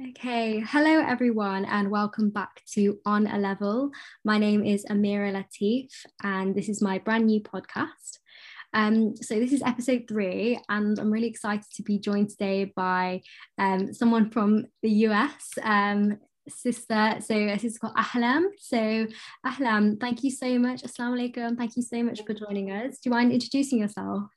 Okay, hello everyone, and welcome back to On a Level. My name is Amirah Latif, and this is my brand new podcast. Um, so this is episode three, and I'm really excited to be joined today by um, someone from the US, um, sister. So a sister called Ahlaam. So Ahlaam, thank you so much. Assalamu alaikum. Thank you so much for joining us. Do you mind introducing yourself?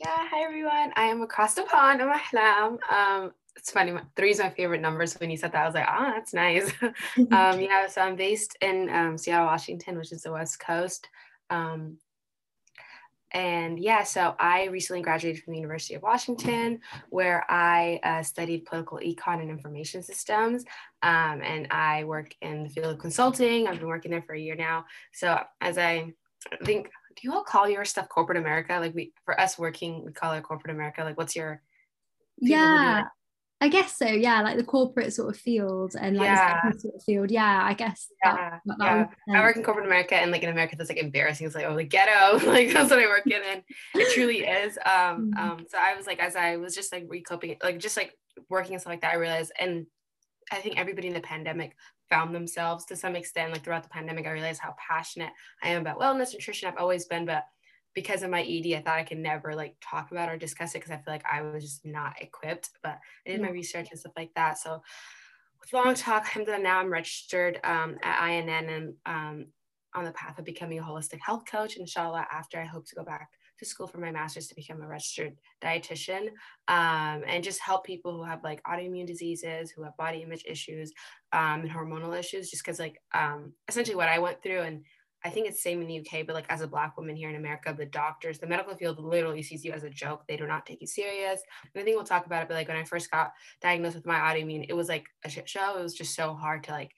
Yeah, hi everyone. I am across the pond. I'm Ahlaam. Um, it's funny. Three is my favorite numbers. When you said that, I was like, ah, that's nice. um, yeah, so I'm based in um, Seattle, Washington, which is the West Coast. Um, and yeah, so I recently graduated from the University of Washington, where I uh, studied political econ and information systems. Um, and I work in the field of consulting. I've been working there for a year now. So as I think, do you all call your stuff corporate America? Like we, for us working, we call it corporate America. Like what's your yeah I guess so. Yeah, like the corporate sort of field and like yeah. sort of field. Yeah, I guess. Yeah, that, that yeah. I work in corporate America, and like in America, that's like embarrassing. It's like oh, the ghetto. like that's what I work in, and it truly is. Um, mm-hmm. um. So I was like, as I was just like recoping, like just like working and stuff like that, I realized, and I think everybody in the pandemic found themselves to some extent. Like throughout the pandemic, I realized how passionate I am about wellness, nutrition. I've always been, but because of my ED, I thought I could never like talk about or discuss it because I feel like I was just not equipped. But I did my research and stuff like that. So with long talk, I'm done now. I'm registered um, at IIN and um, on the path of becoming a holistic health coach. Inshallah, after I hope to go back to school for my master's to become a registered dietitian um, and just help people who have like autoimmune diseases, who have body image issues um, and hormonal issues. Just because like um, essentially what I went through and I think it's same in the UK, but like as a black woman here in America, the doctors, the medical field literally sees you as a joke. They do not take you serious. And I think we'll talk about it, but like when I first got diagnosed with my autoimmune, it was like a shit show. It was just so hard to like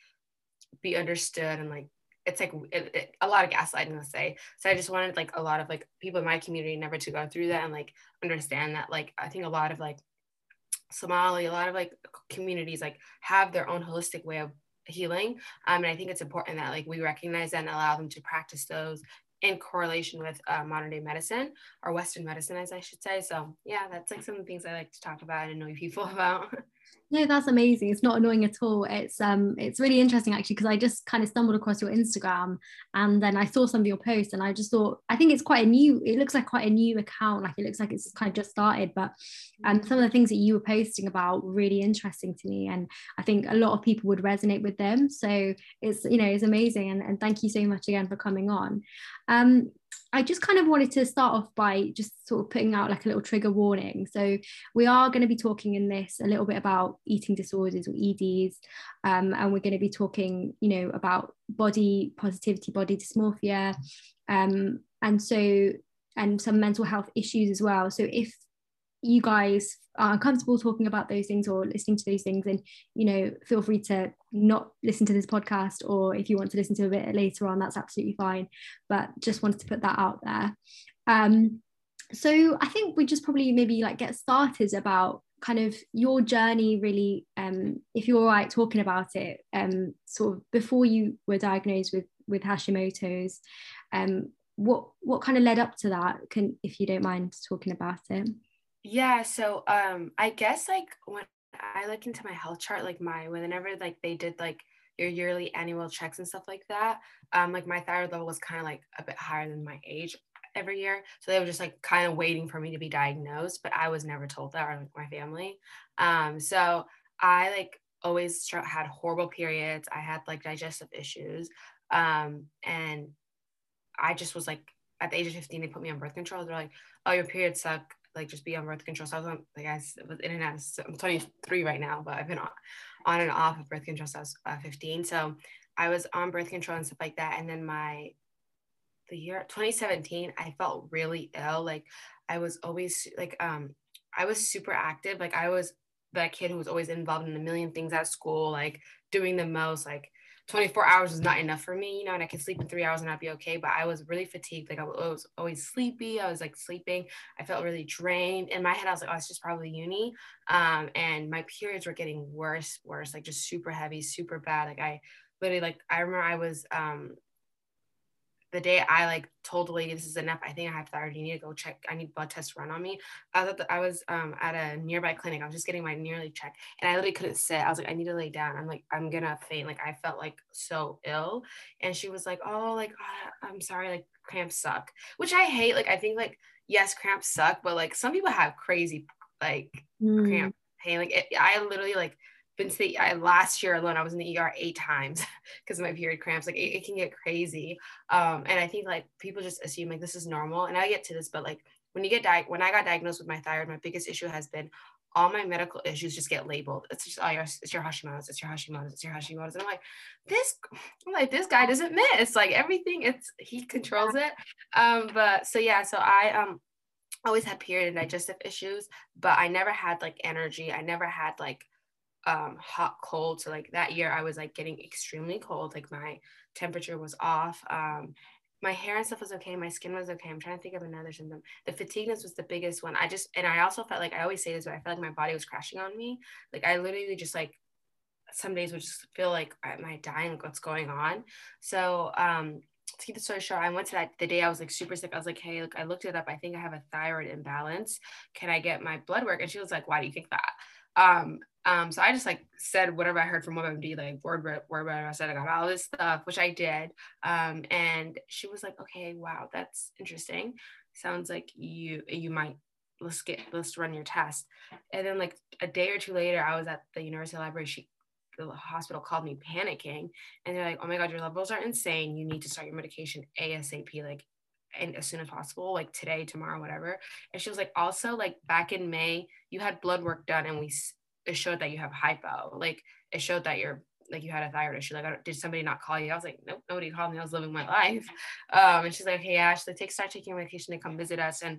be understood and like it's like it, it, a lot of gaslighting let's say so i just wanted like a lot of like people in my community never to go through that and like understand that like i think a lot of like somali a lot of like communities like have their own holistic way of healing. Um, and I think it's important that like we recognize and allow them to practice those in correlation with uh, modern day medicine or Western medicine, as I should say. So yeah, that's like some of the things I like to talk about and annoy people about. No that's amazing. It's not annoying at all. It's um it's really interesting actually because i just kind of stumbled across your instagram and then i saw some of your posts and i just thought i think it's quite a new it looks like quite a new account. Like it looks like it's kind of just started but um, some of the things that you were posting about were really interesting to me and i think a lot of people would resonate with them. So it's you know it's amazing and, and thank you so much again for coming on. Um I just kind of wanted to start off by just sort of putting out like a little trigger warning. So, we are going to be talking in this a little bit about eating disorders or EDs, um, and we're going to be talking, you know, about body positivity, body dysmorphia, um, and so and some mental health issues as well. So, if you guys are comfortable talking about those things or listening to those things and you know feel free to not listen to this podcast or if you want to listen to a bit later on that's absolutely fine. But just wanted to put that out there. Um so i think we just probably maybe like get started about kind of your journey really um if you're all right talking about it um sort of before you were diagnosed with with hashimoto's um what what kind of led up to that can if you don't mind talking about it yeah, so um I guess like when I look into my health chart, like my whenever like they did like your yearly annual checks and stuff like that, um like my thyroid level was kind of like a bit higher than my age every year. So they were just like kind of waiting for me to be diagnosed, but I was never told that or like my family. Um so I like always had horrible periods. I had like digestive issues. Um and I just was like at the age of 15 they put me on birth control. They're like, "Oh, your periods suck like just be on birth control. So I was on, like I was in and out. So I'm 23 right now, but I've been on, on and off of birth control since I was uh, 15. So I was on birth control and stuff like that. And then my the year 2017, I felt really ill. Like I was always like um I was super active. Like I was that kid who was always involved in a million things at school, like doing the most, like 24 hours is not enough for me, you know, and I can sleep in three hours and I'd be okay. But I was really fatigued. Like I was always sleepy. I was like sleeping. I felt really drained. In my head, I was like, oh, it's just probably uni. Um, and my periods were getting worse, worse, like just super heavy, super bad. Like I literally, like, I remember I was, um, the day I like told the lady this is enough, I think I have thyroid. You need to go check. I need blood tests run on me. I was at the, I was um, at a nearby clinic. I was just getting my yearly check, and I literally couldn't sit. I was like, I need to lay down. I'm like, I'm gonna faint. Like I felt like so ill, and she was like, Oh, like uh, I'm sorry, like cramps suck, which I hate. Like I think like yes, cramps suck, but like some people have crazy like mm. cramp pain. Like it, I literally like been to the I, last year alone, I was in the ER eight times because of my period cramps. Like it, it can get crazy. Um, and I think like people just assume like this is normal. And I get to this, but like when you get di- when I got diagnosed with my thyroid, my biggest issue has been all my medical issues just get labeled. It's just oh, your, it's your Hashimoto's, it's your Hashimoto's, it's your Hashimoto's. And I'm like, this, I'm like, this guy doesn't miss. Like everything, it's he controls it. Um, but so yeah, so I um always had period and digestive issues, but I never had like energy. I never had like um hot cold so like that year i was like getting extremely cold like my temperature was off um my hair and stuff was okay my skin was okay i'm trying to think of another symptom the fatigueness was the biggest one i just and i also felt like i always say this but i felt like my body was crashing on me like i literally just like some days would just feel like I am i dying like what's going on so um to keep the story short, I went to that the day I was like super sick. I was like, hey, look, I looked it up. I think I have a thyroid imbalance. Can I get my blood work? And she was like, why do you think that? Um, um, so I just like said whatever I heard from WebMD, like word word word. I said I got all this stuff, which I did. Um, and she was like, okay, wow, that's interesting. Sounds like you you might let's get let's run your test. And then like a day or two later, I was at the university library. She the hospital called me panicking and they're like, oh my God, your levels are insane. You need to start your medication ASAP, like and as soon as possible, like today, tomorrow, whatever. And she was like, also like back in May, you had blood work done and we it showed that you have hypo. Like it showed that you're like you had a thyroid issue. Like, did somebody not call you? I was like, nope, nobody called me. I was living my life. Um, and she's like, hey, Ash, Ashley, take start taking medication to come visit us. And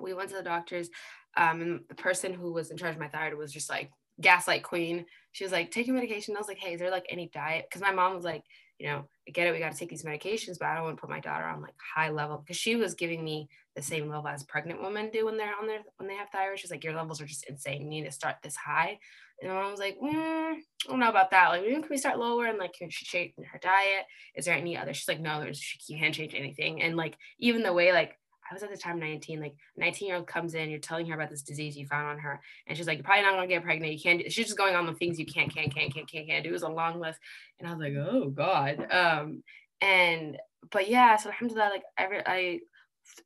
we went to the doctors. Um, and the person who was in charge of my thyroid was just like gaslight queen. She was like, your medication. I was like, hey, is there like any diet? Because my mom was like, you know, I get it, we got to take these medications, but I don't want to put my daughter on like high level because she was giving me the same level as pregnant women do when they're on their when they have thyroid. She's like, your levels are just insane. You need to start this high. And I was like, mm, I don't know about that. Like, can we start lower? And like, can she change her diet? Is there any other? She's like, no, there's she can't change anything. And like, even the way like I was at the time 19, like 19 year old comes in, you're telling her about this disease you found on her. And she's like, you're probably not gonna get pregnant. You can't do, she's just going on the things you can't, can't, can't, can't, can't, can't do. It was a long list. And I was like, oh God. Um, and, but yeah, so alhamdulillah, like every, I,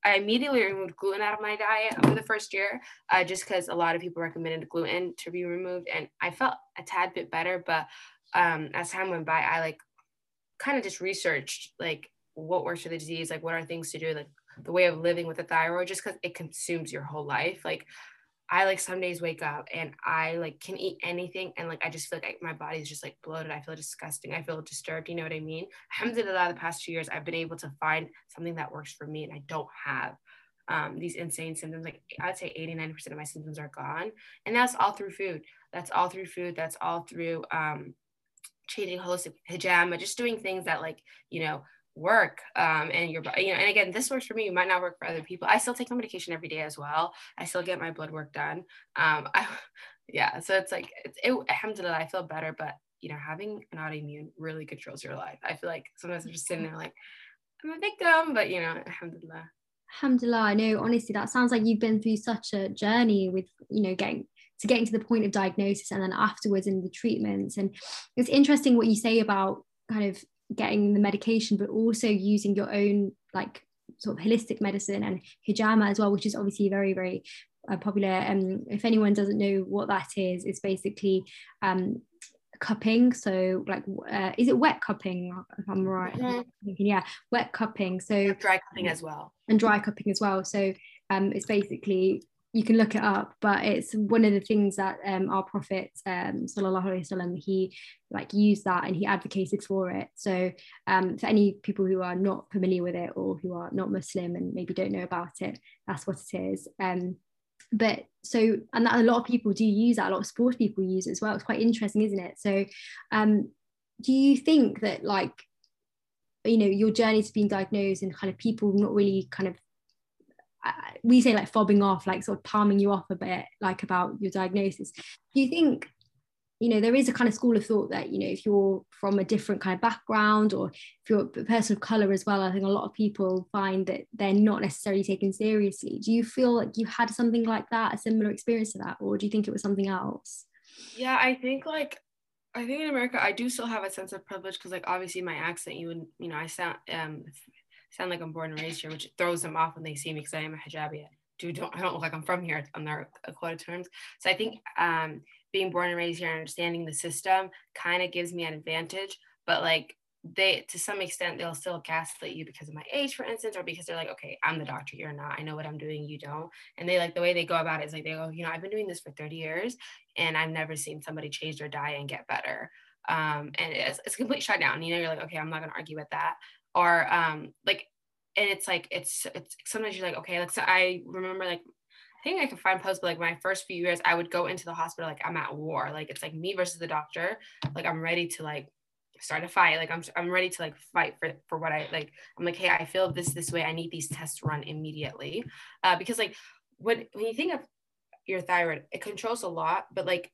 I immediately removed gluten out of my diet over the first year, uh, just because a lot of people recommended gluten to be removed. And I felt a tad bit better, but um, as time went by, I like kind of just researched like what works for the disease, like what are things to do, like the way of living with a thyroid just because it consumes your whole life like I like some days wake up and I like can eat anything and like I just feel like I, my body is just like bloated. I feel disgusting. I feel disturbed. You know what I mean? Alhamdulillah, the past two years I've been able to find something that works for me and I don't have um, these insane symptoms. Like I'd say 89% of my symptoms are gone. And that's all through food. That's all through food. That's all through um, changing holistic hijama, just doing things that like, you know, work um, and your you know and again this works for me it might not work for other people. I still take my medication every day as well. I still get my blood work done. Um I, yeah so it's like it's it, alhamdulillah i feel better but you know having an autoimmune really controls your life. I feel like sometimes i'm just sitting there like i'm a victim but you know alhamdulillah. Alhamdulillah i know honestly that sounds like you've been through such a journey with you know getting to getting to the point of diagnosis and then afterwards in the treatments and it's interesting what you say about kind of getting the medication, but also using your own like sort of holistic medicine and hijama as well, which is obviously very, very uh, popular. And um, if anyone doesn't know what that is, it's basically um, cupping. So like, uh, is it wet cupping? If I'm right, mm-hmm. yeah, wet cupping. So dry cupping as well, and dry cupping as well. So um, it's basically you can look it up but it's one of the things that um, our prophet um, sallallahu alaihi wasallam he like used that and he advocated for it. So um, for any people who are not familiar with it or who are not muslim and maybe don't know about it that's what it is. Um, but so and that a lot of people do use that a lot of sports people use it as well. It's quite interesting isn't it? So um, do you think that like you know your journey to being diagnosed and kind of people not really kind of we say like fobbing off, like sort of palming you off a bit, like about your diagnosis. Do you think you know there is a kind of school of thought that you know if you're from a different kind of background or if you're a person of color as well i think a lot of people find that they're not necessarily taken seriously do you feel like you had something like that a similar experience to that or do you think it was something else yeah i think like i think in america i do still have a sense of privilege because like obviously my accent you would you know i sound um sound like i'm born and raised here which throws them off when they see me because i am a hijabi do don't I don't look like I'm from here on their quota terms. So I think um, being born and raised here and understanding the system kind of gives me an advantage. But like they to some extent they'll still gaslight you because of my age, for instance, or because they're like, okay, I'm the doctor, you're not. I know what I'm doing, you don't. And they like the way they go about it is like they go, you know, I've been doing this for 30 years and I've never seen somebody change their diet and get better. Um, and it's, it's a complete shutdown. You know, you're like, okay, I'm not gonna argue with that. Or um, like and it's like it's it's sometimes you're like okay like so i remember like i think i can find posts but like my first few years i would go into the hospital like i'm at war. Like it's like me versus the doctor. Like i'm ready to like start a fight. Like i'm i'm ready to like fight for for what i like i'm like hey i feel this this way. I need these tests run immediately. Uh, because like when when you think of your thyroid it controls a lot but like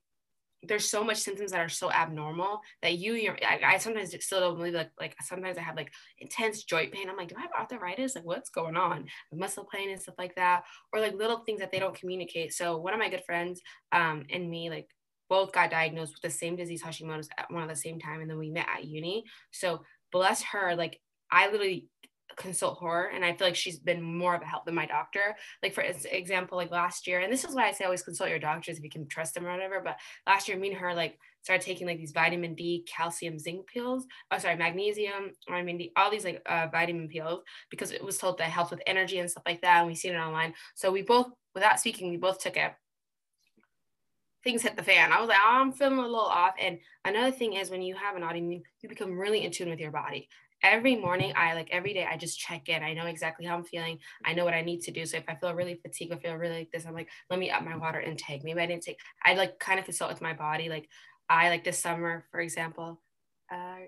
there's so much symptoms that are so abnormal that you you're, I, I, sometimes still don't believe like like sometimes I have like intense joint pain. I'm like, do I have arthritis? Like what's going on? Muscle pain and stuff like that, or like little things that they don't communicate. So one of my good friends um and me like both got diagnosed with the same disease Hashimoto's at one of the same time, and then we met at uni. So bless her, like I literally consult her and i feel like she's been more of a help than my doctor like for example like last year and this is why i say always consult your doctors if you can trust them or whatever but last year me and her like started taking like these vitamin d calcium zinc pills oh sorry magnesium vitamin d all these like uh, vitamin pills because it was told that helps with energy and stuff like that and we seen it online so we both without speaking we both took it things hit the fan. I was like, oh, I'm feeling a little off. And another thing is when you have an autoimmune, you become really in tune with your body every morning i like every day i just check in. I know exactly how i'm feeling. I know what i need to do. So if i feel really fatigued i feel really like this i'm like let me up my water intake. Maybe i didn't take i like kind of consult with my body. Like i like this summer for example uh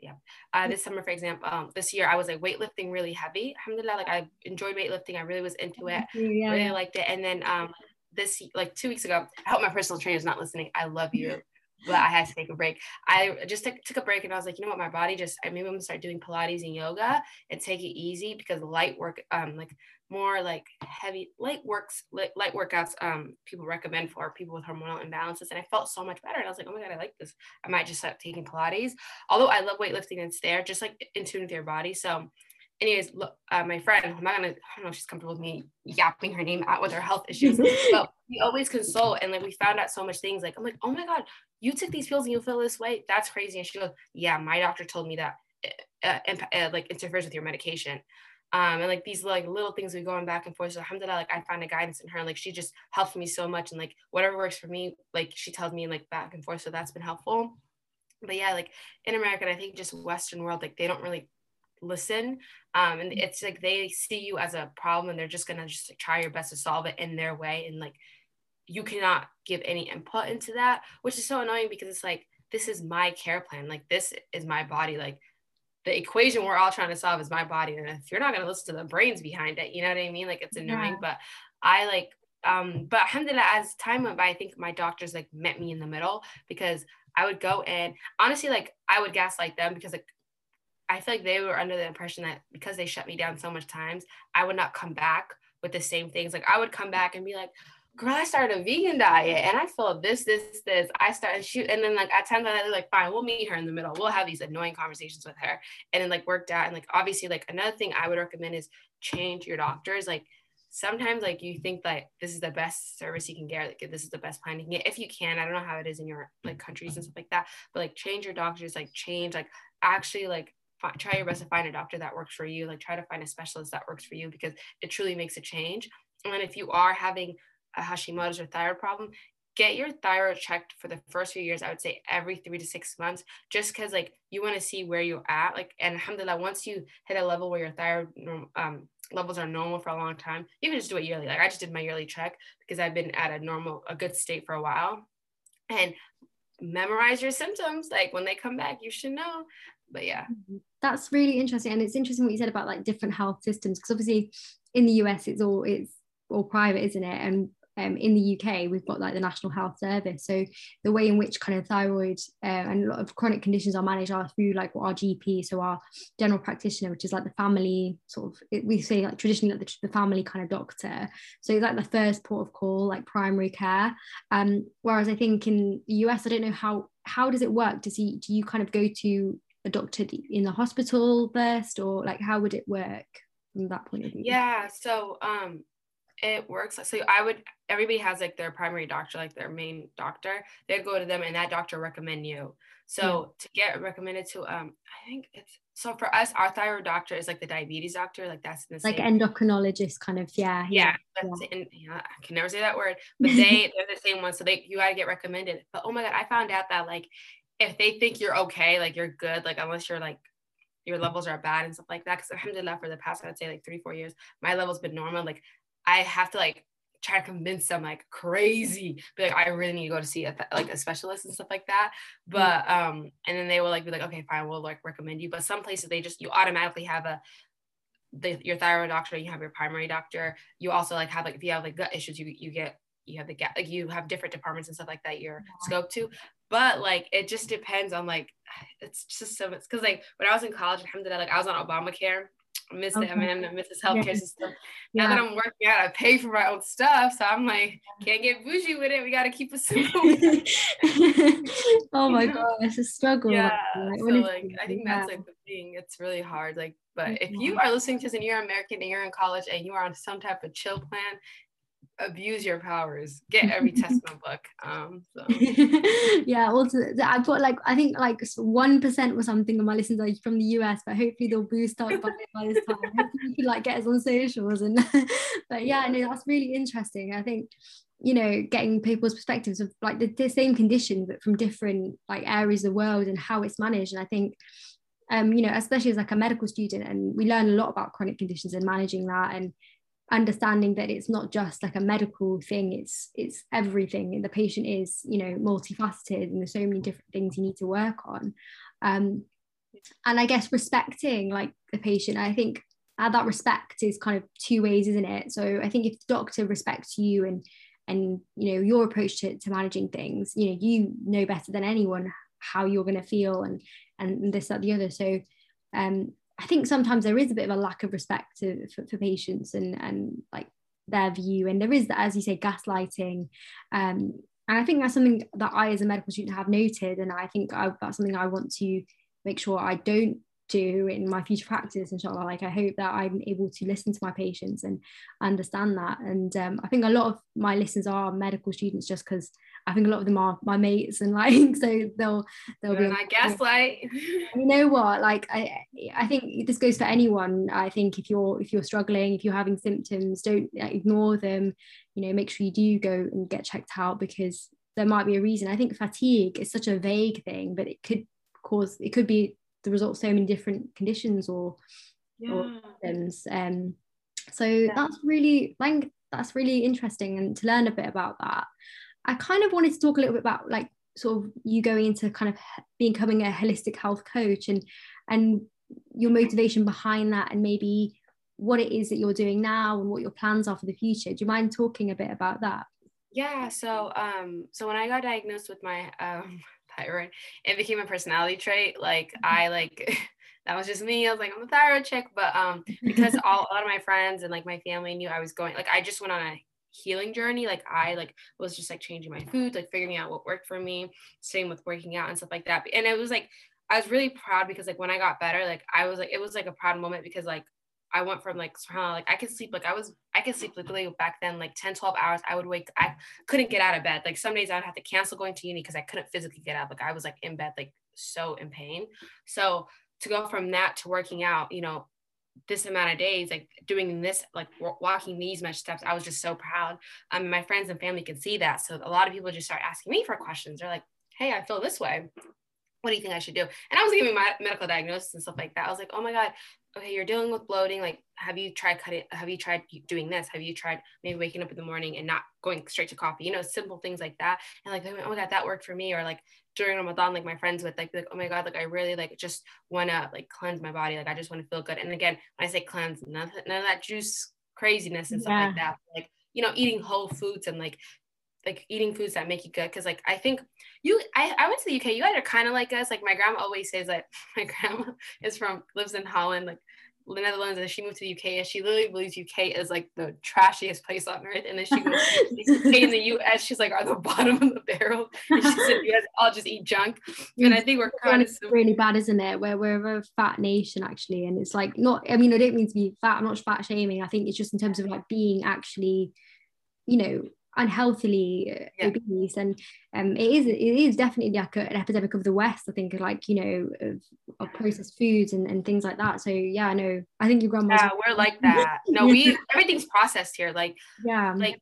yeah. Uh, this summer for example um, this year i was like weightlifting really heavy. Alhamdulillah like i enjoyed weightlifting. I really was into it. Yeah. really liked it. And then um this like two weeks ago i hope my personal trainer is not listening. I love you but I had to take a break. I just took, took a break and I was like, you know what, my body just, I maybe I'm gonna start doing Pilates and yoga and take it easy because light work, um, like more like heavy light works, light, light workouts, um, people recommend for people with hormonal imbalances. And I felt so much better. And I was like, oh my God, I like this. I might just start taking Pilates. Although I love weightlifting, it's there, just like in tune with your body. So anyways, look, uh, my friend, I'm not gonna, I don't know if she's comfortable with me yapping her name out with her health issues, but we always consult and like we found out so much things. Like I'm like, oh my god, you took these pills and you feel this way. That's crazy. And she goes, yeah, my doctor told me that uh, uh, uh, like interferes with your medication. Um, and like these like little things we going back and forth. So alhamdulillah, like I find a guidance in her. Like she just helps me so much, and like whatever works for me, like she tells me like back and forth. So that's been helpful. But yeah, like in America, and I think just Western world, like they don't really listen um and it's like they see you as a problem and they're just gonna just like, try your best to solve it in their way and like you cannot give any input into that which is so annoying because it's like this is my care plan. Like this is my body. Like the equation we're all trying to solve is my body. And if you're not going to listen to the brains behind it you know what i mean? Like it's annoying. Yeah. but i like um but alhamdulillah as time went by i think my doctors like met me in the middle because i would go and honestly like i would gaslight them because like I feel like they were under the impression that because they shut me down so much times, I would not come back with the same things. Like I would come back and be like, girl, I started a vegan diet and I felt this, this, this. I started shoot. And then like at times I like, fine, we'll meet her in the middle. We'll have these annoying conversations with her. And then like worked out. And like obviously like another thing I would recommend is change your doctors. Like sometimes like you think that this is the best service you can get like this is the best plan you can get if you can i don't know how it is in your like countries and stuff like that but like change your doctors like change like actually like try your best to find a doctor that works for you like try to find a specialist that works for you because it truly makes a change and if you are having a hashimoto's or thyroid problem get your thyroid checked for the first few years i would say every three to six months just because like you want to see where you're at like and alhamdulillah once you hit a level where your thyroid um, levels are normal for a long time you can just do it yearly like i just did my yearly check because i've been at a normal a good state for a while and memorize your symptoms like when they come back you should know but yeah mm-hmm. that's really interesting and it's interesting what you said about like different health systems because obviously in the us it's all it's all private isn't it and um, in the UK, we've got like the National Health Service. So the way in which kind of thyroid uh, and a lot of chronic conditions are managed are through like our GP, so our general practitioner, which is like the family sort of we say like traditionally like the, the family kind of doctor. So it's like the first port of call, like primary care. Um, whereas I think in the US, I don't know how how does it work? Does he do you kind of go to a doctor in the hospital first, or like how would it work from that point of view? Yeah, so um it works so i would everybody has like their primary doctor like their main doctor they'd go to them and that doctor recommend you so yeah. to get recommended to um i think it's so for us our thyroid doctor is like the diabetes doctor like that's the like same. endocrinologist kind of yeah yeah, yeah. yeah. yeah i can never say that word but they they're the same one so they you got to get recommended but oh my god i found out that like if they think you're okay like you're good like unless you're like your levels are bad and stuff like that. Because alhamdulillah, for the past, I'd say like three, four years, my level's been normal. Like I have to like try to convince them like crazy, but like I really need to go to see a like a specialist and stuff like that. Mm. But um, and then they will like be like, okay, fine, we'll like recommend you. But some places they just you automatically have a the, your thyroid doctor, you have your primary doctor. You also like have like if you have like gut issues, you you get you have the gap like you have different departments and stuff like that you're yeah. scoped to. But like it just depends on like it's just so it's because like when I was in college, alhamdulillah, like I was on Obamacare miss okay. it. I mean, I miss this healthcare yeah. system. Now yeah. that I'm working out, I pay for my own stuff. So I'm like, can't get bougie with it. We got to keep it simple. oh my god, it's a struggle. Yeah. Like, so like, I think that's like the thing. It's really hard. Like, but if mm-hmm. you are listening to this and you're American and you're in college and you are on some type of chill plan, abuse your powers. Get every test in book um so. yeah also i've got like i think like one percent or something of my listeners are from the us but hopefully they'll boost up by, by this time. You could like get us on socials and but yeah no that's really interesting. I think you know getting people's perspectives of like the, the same condition but from different like areas of the world and how it's managed. And i think um, you know, especially as like a medical student, and we learn a lot about chronic conditions and managing that, and understanding that it's not just like a medical thing it's it's everything the patient is you know multifaceted and there's so many different things you need to work on. Um, and i guess respecting like the patient i think uh, that respect is kind of two ways isn't it? So i think if the doctor respects you and and you know your approach to, to managing things you know you know better than anyone how you're going to feel and and this that the other. So um I think sometimes there is a bit of a lack of respect to, for, for patients and and like their view, and there is as you say gaslighting, um, and I think that's something that I as a medical student have noted, and I think I, that's something I want to make sure I don't do in my future practice inshallah. Like i hope that i'm able to listen to my patients and understand that. And um, i think a lot of my listeners are medical students just because i think a lot of them are my mates and like so they'll they'll be I gaslight you know what like i i think this goes for anyone i think if you're if you're struggling if you're having symptoms don't ignore them you know make sure you do go and get checked out because there might be a reason i think fatigue is such a vague thing but it could cause it could be the result of so many different conditions or, yeah. or symptoms. Um, so yeah. that's really like that's really interesting and to learn a bit about that. I kind of wanted to talk a little bit about like sort of you going into kind of becoming a holistic health coach and and your motivation behind that and maybe what it is that you're doing now and what your plans are for the future. Do you mind talking a bit about that? Yeah, so um so when I got diagnosed with my um thyroid. It became a personality trait. Like mm-hmm. I like that was just me. I was like, I'm a thyroid chick. But um because all a lot of my friends and like my family knew I was going, like I just went on a healing journey. Like I like was just like changing my food, like figuring out what worked for me, same with working out and stuff like that. And it was like I was really proud because like when I got better, like I was like it was like a proud moment because like I went from like like I could sleep like I was I could sleep literally back then like 10 12 hours I would wake I couldn't get out of bed like some days I would have to cancel going to uni because I couldn't physically get up like I was like in bed like so in pain so to go from that to working out you know this amount of days like doing this like walking these much steps I was just so proud um my friends and family could see that so a lot of people just start asking me for questions they're like hey I feel this way what do you think I should do? And I was giving my medical diagnosis and stuff like that. I was like, oh my God, okay, you're dealing with bloating. Like, have you tried cutting? Have you tried doing this? Have you tried maybe waking up in the morning and not going straight to coffee? You know, simple things like that. And like, oh my God, that worked for me. Or like during Ramadan, like my friends would like, like, oh my God, like I really like just want to like cleanse my body. Like I just want to feel good. And again, when I say cleanse, none, none of that juice craziness and stuff yeah. like that. Like, you know eating whole foods and like like eating foods that make you good because like i think you I, I went to the uk you guys are kind of like us like my grandma always says that my grandma is from lives in holland like the Netherlands and she moved to the UK and she literally believes UK is like the trashiest place on earth. And then she goes in the US, she's like, are the bottom of the barrel. And she said, all just eat junk. And I think we're kind of really bad, isn't it? Where we're a fat nation actually. And it's like not, I mean, I don't mean to be fat, I'm not fat shaming. I think it's just in terms of like being actually, you know, unhealthily yeah. obese and um it is it is definitely like an epidemic of the west i think like you know of, of processed foods and, and things like that. So yeah i know. I think your grandma yeah we're like that. No we everything's processed here. Like yeah. like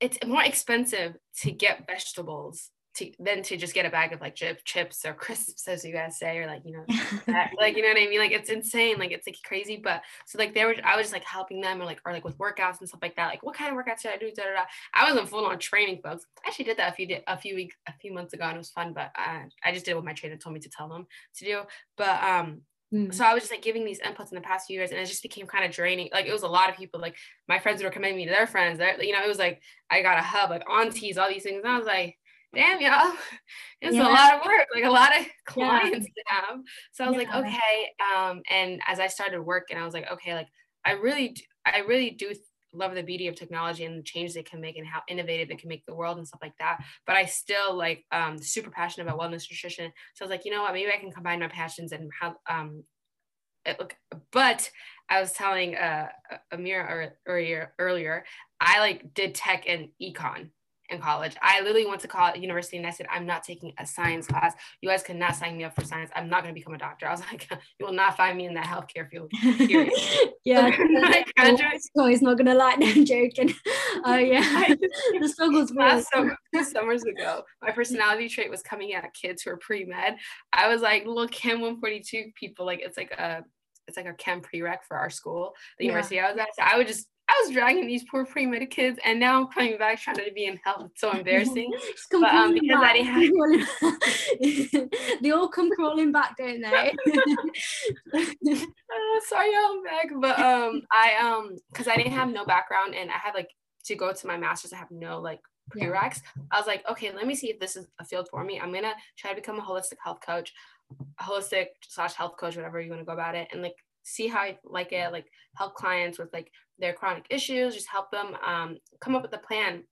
it's more expensive to get vegetables to than to just get a bag of like chip, chips or crisps, as you guys say, or like you know, that, like you know what I mean. Like it's insane, like it's like crazy. But so like they were, I was just like helping them, or like or like with workouts and stuff like that. Like what kind of workouts should I do? Da, da, da. I wasn't full on training, folks. I actually did that a few a few weeks a few months ago, and it was fun. But I, I just did what my trainer told me to tell them to do. But um, Mm. So I was just like giving these inputs in the past few years, and it just became kind of draining. Like it was a lot of people, like my friends were commending me to their friends. They're, you know, it was like I got a hub, like aunties, all these things. And I was like, damn y'all it's yeah. a lot of work like a lot of clients yeah. to have so i was yeah. like okay um and as i started work and i was like okay like i really do, i really do love the beauty of technology and the change they can make and how innovative it can make the world and stuff like that but i still like um super passionate about wellness nutrition so i was like you know what maybe i can combine my passions and how um it look but i was telling uh Amirah earlier earlier i like did tech and econ in college. I literally went to college, university and I said, I'm not taking a science class. You guys cannot sign me up for science. I'm not going to become a doctor. I was like, you will not find me in that healthcare field. yeah. oh, he's not going to lie. No, I'm joking. Oh, uh, yeah. the struggles last summer, summers ago, my personality trait was coming at kids who are pre-med. I was like, look, Chem 142 people, like it's like a, it's like a chem prereq for our school, the yeah. university I was at. So I would just I was dragging these poor pre-med kids, and now I'm coming back trying to be in health. It's so embarrassing. but um, because I didn't have, they all come crawling back, don't they? uh, sorry, I'm back. But um, I um, because I didn't have no background, and I had like to go to my master's. I have no like prereqs. Yeah. I was like, okay, let me see if this is a field for me. I'm gonna try to become a holistic health coach, holistic slash health coach, whatever you want to go about it, and like see how I like it, like help clients with like their chronic issues, just help them um, come up with a plan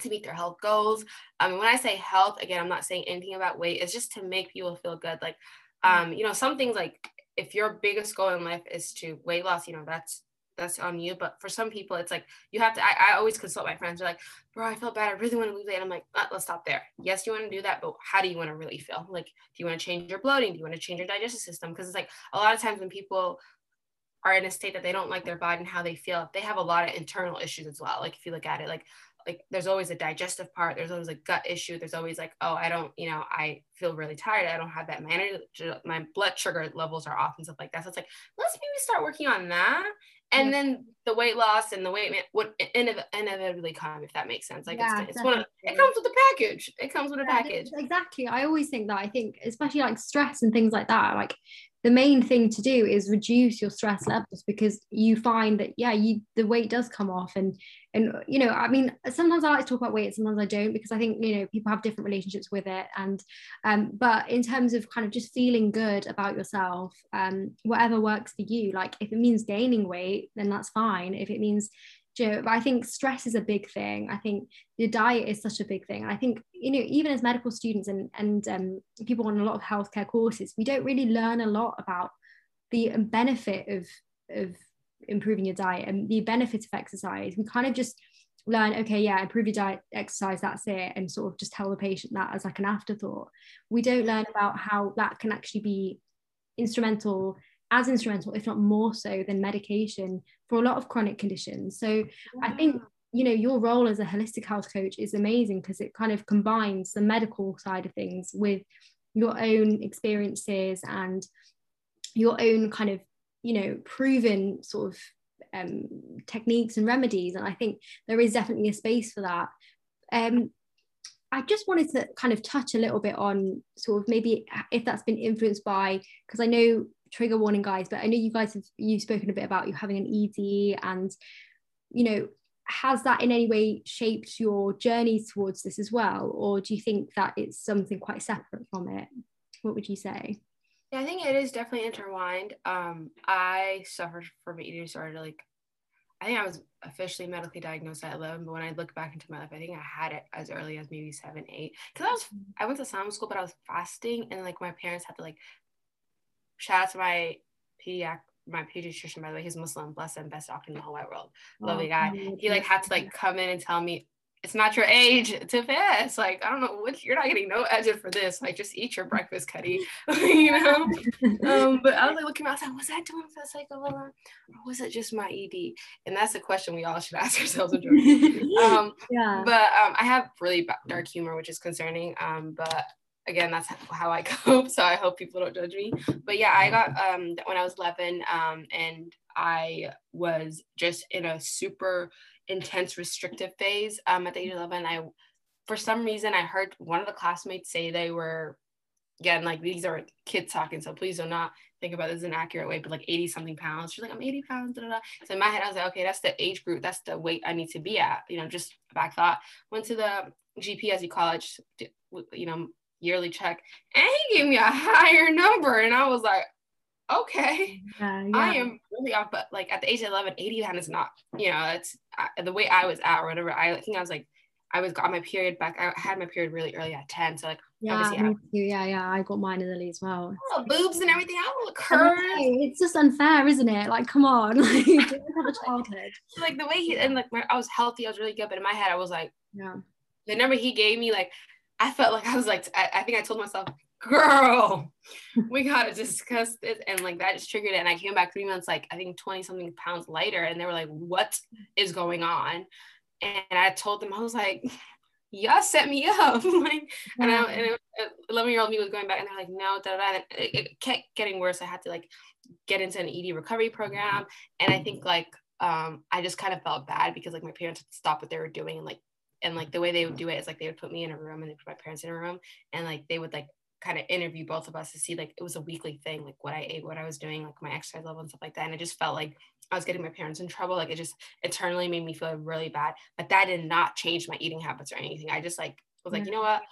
to meet their health goals. Um, when I say health, again, I'm not saying anything about weight. It's just to make people feel good. Like, um, you know, some things like if your biggest goal in life is to weight loss, you know, that's that's on you. But for some people, it's like you have to. I, I always consult my friends. They're like, "Bro, I feel bad. I really want to lose weight." I'm like, uh, "Let's stop there. Yes, you want to do that, but how do you want to really feel? Like, do you want to change your bloating? Do you want to change your digestive system? Because it's like a lot of times when people are in a state that they don't like their body and how they feel, they have a lot of internal issues as well. Like if you look at it, like like there's always a digestive part, there's always a gut issue, there's always like, oh, I don't, you know, I feel really tired, I don't have that manner, my blood sugar levels are off and stuff like that. So it's like, let's maybe start working on that. And yeah. then the weight loss and the weight man would inevitably come if that makes sense. Like yeah, it's, it's one of it comes with a package. It comes with a package. Exactly. I always think that. I think especially like stress and things like that. Like the main thing to do is reduce your stress levels because you find that yeah you the weight does come off and and you know i mean sometimes i like to talk about weight sometimes i don't because i think you know people have different relationships with it. And um but in terms of kind of just feeling good about yourself um whatever works for you like if it means gaining weight then that's fine. If it means you know, I think stress is a big thing. I think your diet is such a big thing. I think, you know, even as medical students and, and um, people on a lot of healthcare courses, we don't really learn a lot about the benefit of, of improving your diet and the benefits of exercise. We kind of just learn, okay, yeah, improve your diet, exercise, that's it, and sort of just tell the patient that as like an afterthought. We don't learn about how that can actually be instrumental as instrumental, if not more so, than medication for a lot of chronic conditions. So I think you know your role as a holistic health coach is amazing because it kind of combines the medical side of things with your own experiences and your own kind of you know proven sort of um, techniques and remedies. And i think there is definitely a space for that. Um, i just wanted to kind of touch a little bit on sort of maybe if that's been influenced by because i know trigger warning guys but i know you guys have you've spoken a bit about you having an ed and you know has that in any way shaped your journey towards this as well? Or do you think that it's something quite separate from it? What would you say? Yeah i think it is definitely intertwined. Um i suffered from eating disorder like i think i was officially medically diagnosed at 11 but when i look back into my life i think i had it as early as maybe 7 8 because i was i went to summer school but i was fasting and like my parents had to like shout out to my pediatric my pediatrician, by the way, he's Muslim, bless him, best doctor in the whole wide world. Lovely oh, guy. He like had to like come in and tell me it's not your age to pass. Like, I don't know what you're not getting no edge for this. Like, just eat your breakfast, Cuddy. you know? um, but I was like looking outside, was I doing for the sake of or was it just my ED? And that's a question we all should ask ourselves. um, yeah. But um, I have really dark humor, which is concerning. Um, but again, that's how I cope. So I hope people don't judge me. But yeah, I got um when I was 11, um, and I was just in a super intense restrictive phase. Um, at the age of 11, I for some reason I heard one of the classmates say they were again like these are kids talking, so please do not think about this in an accurate way, but like 80 something pounds. She's like, I'm 80 pounds. Da, da, da. So in my head, I was like, okay, that's the age group, that's the weight I need to be at. You know, just a back thought. Went to the GP as you college, you know, yearly check and he gave me a higher number and i was like okay yeah, yeah. i am really off but like at the age of 11 80 pounds is not you know it's uh, the way i was at or whatever i think i was like i was got my period back i had my period really early at 10 so like yeah, me too. yeah, yeah. I got mine in the early as well. Oh, boobs and everything. I will curves. It's just unfair, isn't it? Like, come on, like have a childhood. Like the way he and like my, I was healthy, I was really good, but in my head, I was like, yeah. The number he gave me, like I felt like I was like, I, I think I told myself, girl, we gotta discuss this. And like that just triggered it. And I came back three months, like I think 20 something pounds lighter. And they were like, what is going on? And I told them, I was like, y'all set me up. like, and I, and 11 year old me was going back and they're like, no, da, da, da. It, it kept getting worse. I had to like get into an ED recovery program. And I think like, um, I just kind of felt bad because like my parents had to stop what they were doing and like and like the way they would do it is like they would put me in a room and they put my parents in a room and like they would like kind of interview both of us to see like it was a weekly thing like what I ate what I was doing like my exercise level and stuff like that. And it just felt like I was getting my parents in trouble. Like it just internally made me feel really bad. But that did not change my eating habits or anything. I just like was like you know what?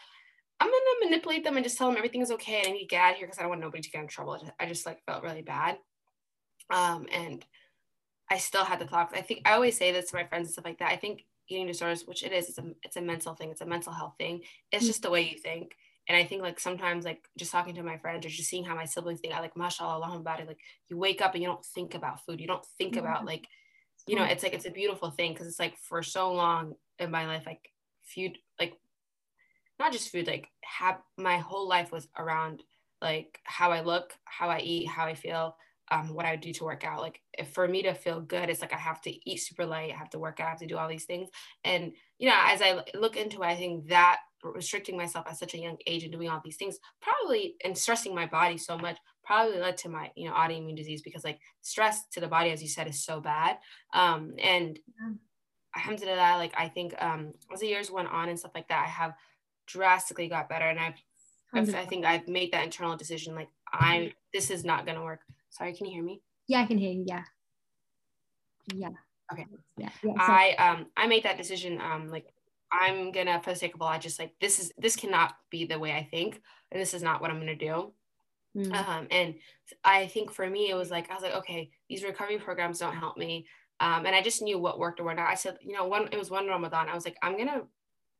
I'm gonna manipulate them and just tell them everything is okay. And I need to get out of here because I don't want nobody to get in trouble. I just like felt really bad. Um and I still had the thoughts. I think I always say this to my friends and stuff like that. I think eating disorders, which it is, it's a, it's a mental thing, it's a mental health thing. It's mm-hmm. just the way you think. And I think like sometimes like just talking to my friends or just seeing how my siblings think, I like mashallah about it. Like you wake up and you don't think about food. You don't think mm-hmm. about like, you know, it's like it's a beautiful thing because it's like for so long in my life, like food, like not just food, like have my whole life was around like how I look, how I eat, how I feel, um, what I do to work out. Like if for me to feel good, it's like I have to eat super light, I have to work out, I have to do all these things. And you know, as I look into it, I think that restricting myself at such a young age and doing all these things probably and stressing my body so much probably led to my you know autoimmune disease because like stress to the body as you said is so bad um and yeah. alhamdulillah like i think um as the years went on and stuff like that i have drastically got better and i've i think i've made that internal decision like I'm this is not going to work Sorry, can you hear me? Yeah, I can hear you. Yeah. Yeah. Okay. Yeah. yeah so- I um I made that decision um like I'm gonna for the sake of all I just like this is this cannot be the way I think and this is not what I'm gonna do. Mm. Um and I think for me it was like I was like okay these recovery programs don't help me um and I just knew what worked or what not. I said you know one it was one Ramadan I was like I'm gonna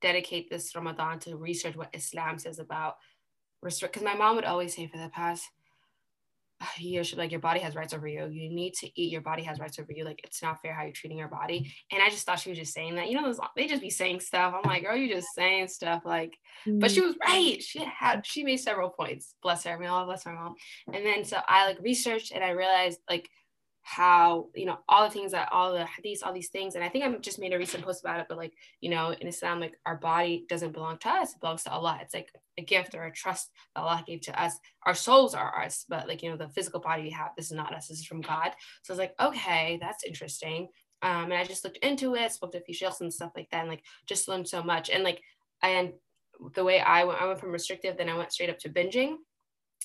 dedicate this Ramadan to research what Islam says about restrict because my mom would always say for the past you should like your body has rights over you. You need to eat. Your body has rights over you. Like it's not fair how you're treating your body. And I just thought she was just saying that. You know, they just be saying stuff. I'm like, girl, you just saying stuff. Like, mm-hmm. but she mm. was right. She had she made several points. Bless her. I mean, all bless my mom. And then so I like researched and I realized like how you know all the things that all the these all these things. And i think i just made a recent post about it but like you know in islam like our body doesn't belong to us it belongs to allah. It's like a gift or a trust that allah gave to us. Our souls are ours but like you know the physical body we have this is not us this is from god. So i was like okay that's interesting. Um, and i just looked into it spoke to a few sheikhs and stuff like that and like just learned so much. And like and the way i went i went from restrictive then i went straight up to binging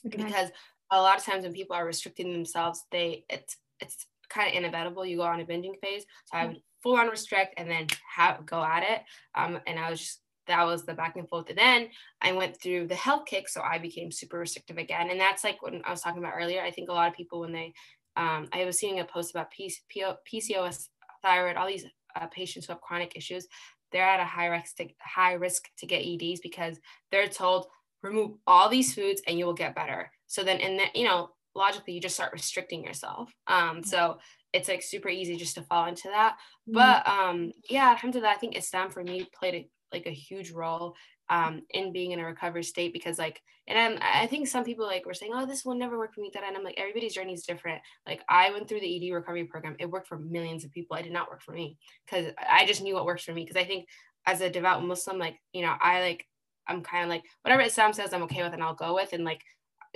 okay. because a lot of times when people are restricting themselves they it's it's kind of inevitable. You go on a binging phase. So I would full on restrict and then have go at it. Um, and I was just that was the back and forth. And then I went through the health kick, so I became super restrictive again. And that's like when I was talking about earlier. I think a lot of people when they, um, I was seeing a post about PCOS, thyroid, all these uh, patients who have chronic issues, they're at a high risk to high risk to get EDs because they're told remove all these foods and you will get better. So then, in that, you know, logically, you just start restricting yourself. Um, so it's like super easy just to fall into that. Mm-hmm. But um, yeah, alhamdulillah, I think Islam for me played a like a huge role um, in being in a recovery state because like and I'm, i think some people like were saying oh this will never work for me that and i'm like everybody's journey is different like i went through the ed recovery program it worked for millions of people it did not work for me because i just knew what works for me because i think as a devout muslim like you know i like i'm kind of like whatever islam says i'm okay with and i'll go with and like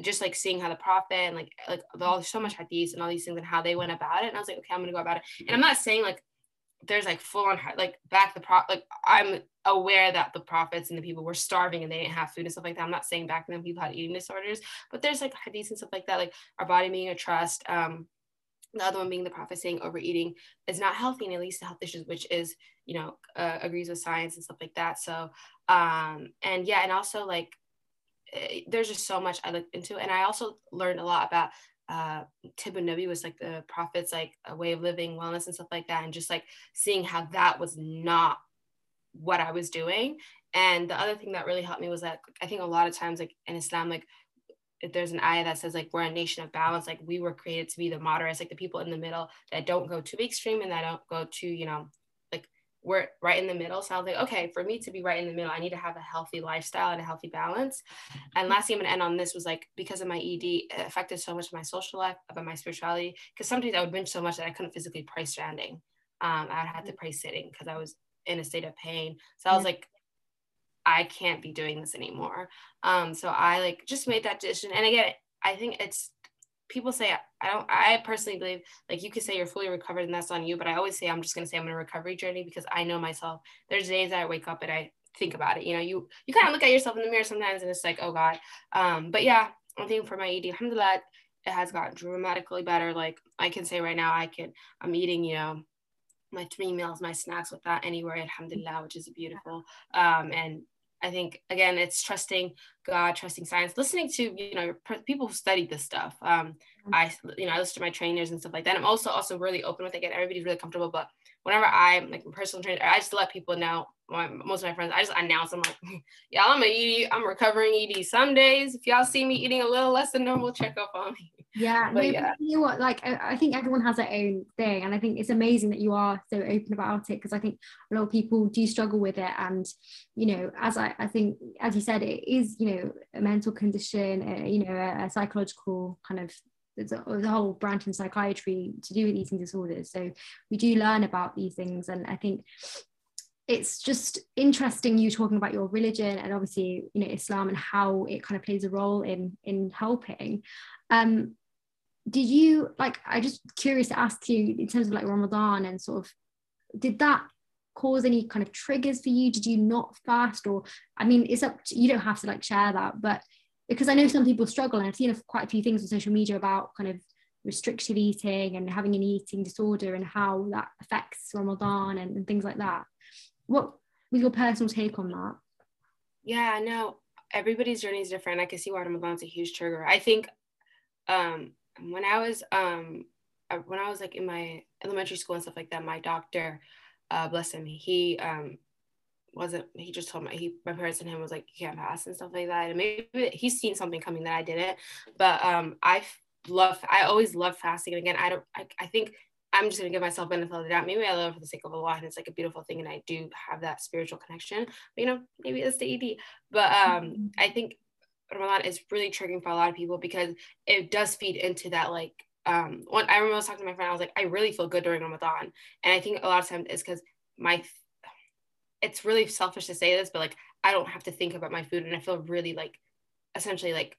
just like seeing how the prophet and like like all so much hadiths and all these things and how they went about it and i was like okay i'm gonna go about it and i'm not saying like there's like full on like back the prop like I'm aware that the prophets and the people were starving and they didn't have food and stuff like that. I'm not saying back then people had eating disorders, but there's like hadiths and stuff like that, like our body being a trust. Um, the other one being the prophet saying overeating is not healthy and it leads to health issues, which is you know uh, agrees with science and stuff like that. So um, and yeah, and also like there's just so much I looked into, and I also learned a lot about uh Tibbun Nabi was like the prophet's like a way of living, wellness and stuff like that, and just like seeing how that was not what I was doing. And the other thing that really helped me was that I think a lot of times like in Islam, like there's an ayah that says like we're a nation of balance, like we were created to be the moderates, like the people in the middle that don't go too extreme and that don't go too, you know, we're right in the middle. So I was like, okay, for me to be right in the middle, I need to have a healthy lifestyle and a healthy balance. And lastly, I'm gonna end on this was like because of my ED, it affected so much of my social life, about my spirituality. Because sometimes I would binge so much that I couldn't physically pray standing. Um, I had to pray sitting because I was in a state of pain. So I was like, I can't be doing this anymore. Um, so I like just made that decision. And again, I think it's people say I don't I personally believe like you could say you're fully recovered and that's on you, but I always say I'm just gonna say I'm in a recovery journey because I know myself. There's days I wake up and I think about it. You know, you you kind of look at yourself in the mirror sometimes and it's like, oh God. Um, but yeah, I think for my ED, alhamdulillah, it has gotten dramatically better. Like I can say right now, I can I'm eating, you know, my three meals, my snacks without anywhere, alhamdulillah, which is beautiful. Um, and I think again, it's trusting God, trusting science, listening to you know people who study this stuff. Um, mm-hmm. I you know I listen to my trainers and stuff like that. I'm also also really open with it. Again, everybody's really comfortable, but whenever I'm like a personal trainer, I just let people know. My, most of my friends, I just announce. I'm like, y'all, I'm a ED. I'm recovering ED. Some days, if y'all see me eating a little less than normal, check up on me. Yeah, but no, yeah. you know what? Like, I, I, think everyone has their own thing, and I think it's amazing that you are so open about it because I think a lot of people do struggle with it, and you know, as I, I think, as you said, it is you know a mental condition, a, you know, a, a psychological kind of there's a, there's a, whole branch in psychiatry to do with eating disorders. So we do learn about these things, and I think it's just interesting you talking about your religion and obviously you know Islam and how it kind of plays a role in in helping. Um, did you like i just curious to ask you in terms of like ramadan and sort of did that cause any kind of triggers for you did you not fast or i mean it's up to you don't have to like share that but because i know some people struggle and i've seen quite a few things on social media about kind of restrictive eating and having an eating disorder and how that affects ramadan and, and things like that. What was your personal take on that? Yeah no everybody's journey is different. I can see why ramadan's a huge trigger. I think um when I was um uh, when I was like in my elementary school and stuff like that, my doctor, uh, bless him, he um wasn't he just told my he my parents and him was like you can't pass and stuff like that and maybe he's seen something coming that I didn't but um I love I always love fasting and again I don't I, I think I'm just gonna give myself benefit of the doubt maybe I love it for the sake of Allah and it's like a beautiful thing and I do have that spiritual connection but you know maybe it's the ED but um mm-hmm. I think Ramadan is really triggering for a lot of people because it does feed into that like um one I remember I was talking to my friend, I was like, I really feel good during Ramadan. And I think a lot of times it's because my it's really selfish to say this, but like I don't have to think about my food and I feel really like essentially like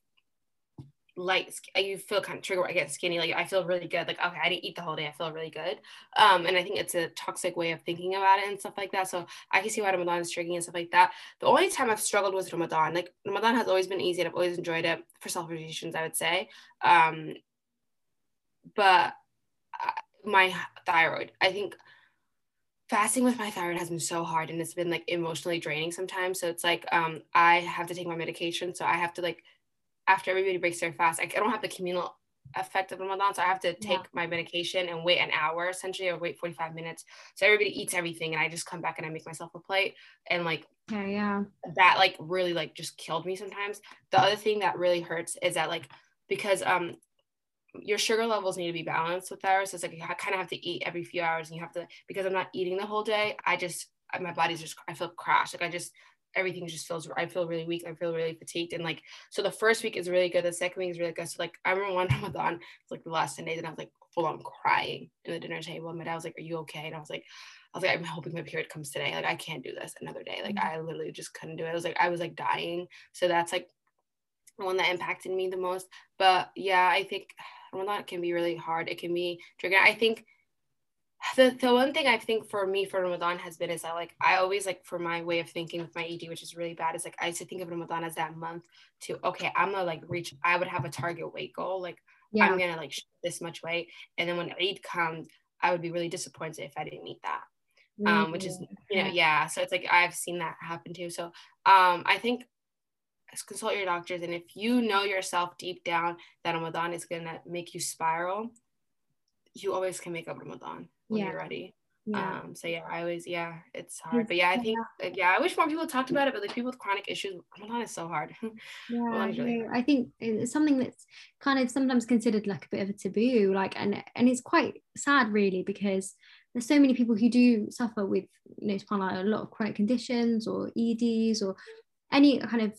light you feel kind of triggered I get skinny like I feel really good like okay I didn't eat the whole day I feel really good. Um and I think it's a toxic way of thinking about it and stuff like that so I can see why Ramadan is triggering and stuff like that. The only time I've struggled with Ramadan like Ramadan has always been easy and I've always enjoyed it for selfish reasons I would say. Um but uh, my thyroid I think fasting with my thyroid has been so hard and it's been like emotionally draining sometimes. So it's like um I have to take my medication. So I have to like after everybody breaks their fast, I, don't have the communal effect of Ramadan. So I have to take yeah. my medication and wait an hour essentially or wait 45 minutes. So everybody eats everything and I just come back and I make myself a plate and like yeah, yeah. That like really like just killed me sometimes. The other thing that really hurts is that like because um your sugar levels need to be balanced with thyroid. So it's like you kind of have to eat every few hours and you have to because I'm not eating the whole day, I just my body's just I feel crashed. Like I just everything just feels I feel really weak. I feel really fatigued. And like so the first week is really good. The second week is really good. So like I remember one Ramadan, it's like the last 10 days, and I was like full on crying in the dinner table. And my dad was like, Are you okay? And I was like, I was like, I'm hoping my period comes today. Like I can't do this another day. Like mm-hmm. I literally just couldn't do it. I was like, I was like dying. So that's like the one that impacted me the most. But yeah, I think Ramadan can be really hard. It can be triggering. I think the, the one thing I think for me for Ramadan has been is that like I always like for my way of thinking with my ED, which is really bad, is like I used to think of Ramadan as that month to okay, I'm gonna like reach I would have a target weight goal. Like yeah. I'm gonna like this much weight. And then when Eid comes, I would be really disappointed if I didn't meet that. Um, which is you know, yeah. So it's like I've seen that happen too. So um I think consult your doctors and if you know yourself deep down that Ramadan is gonna make you spiral, you always can make up Ramadan when yeah. you're ready. Yeah. Um, so yeah, I always yeah, it's hard. But yeah, I think yeah. yeah, I wish more people talked about it, but like people with chronic issues, Ramadan is so hard. yeah, really I think it's something that's kind of sometimes considered like a bit of a taboo, like and and it's quite sad really because there's so many people who do suffer with you know a lot of chronic conditions or EDs or any kind of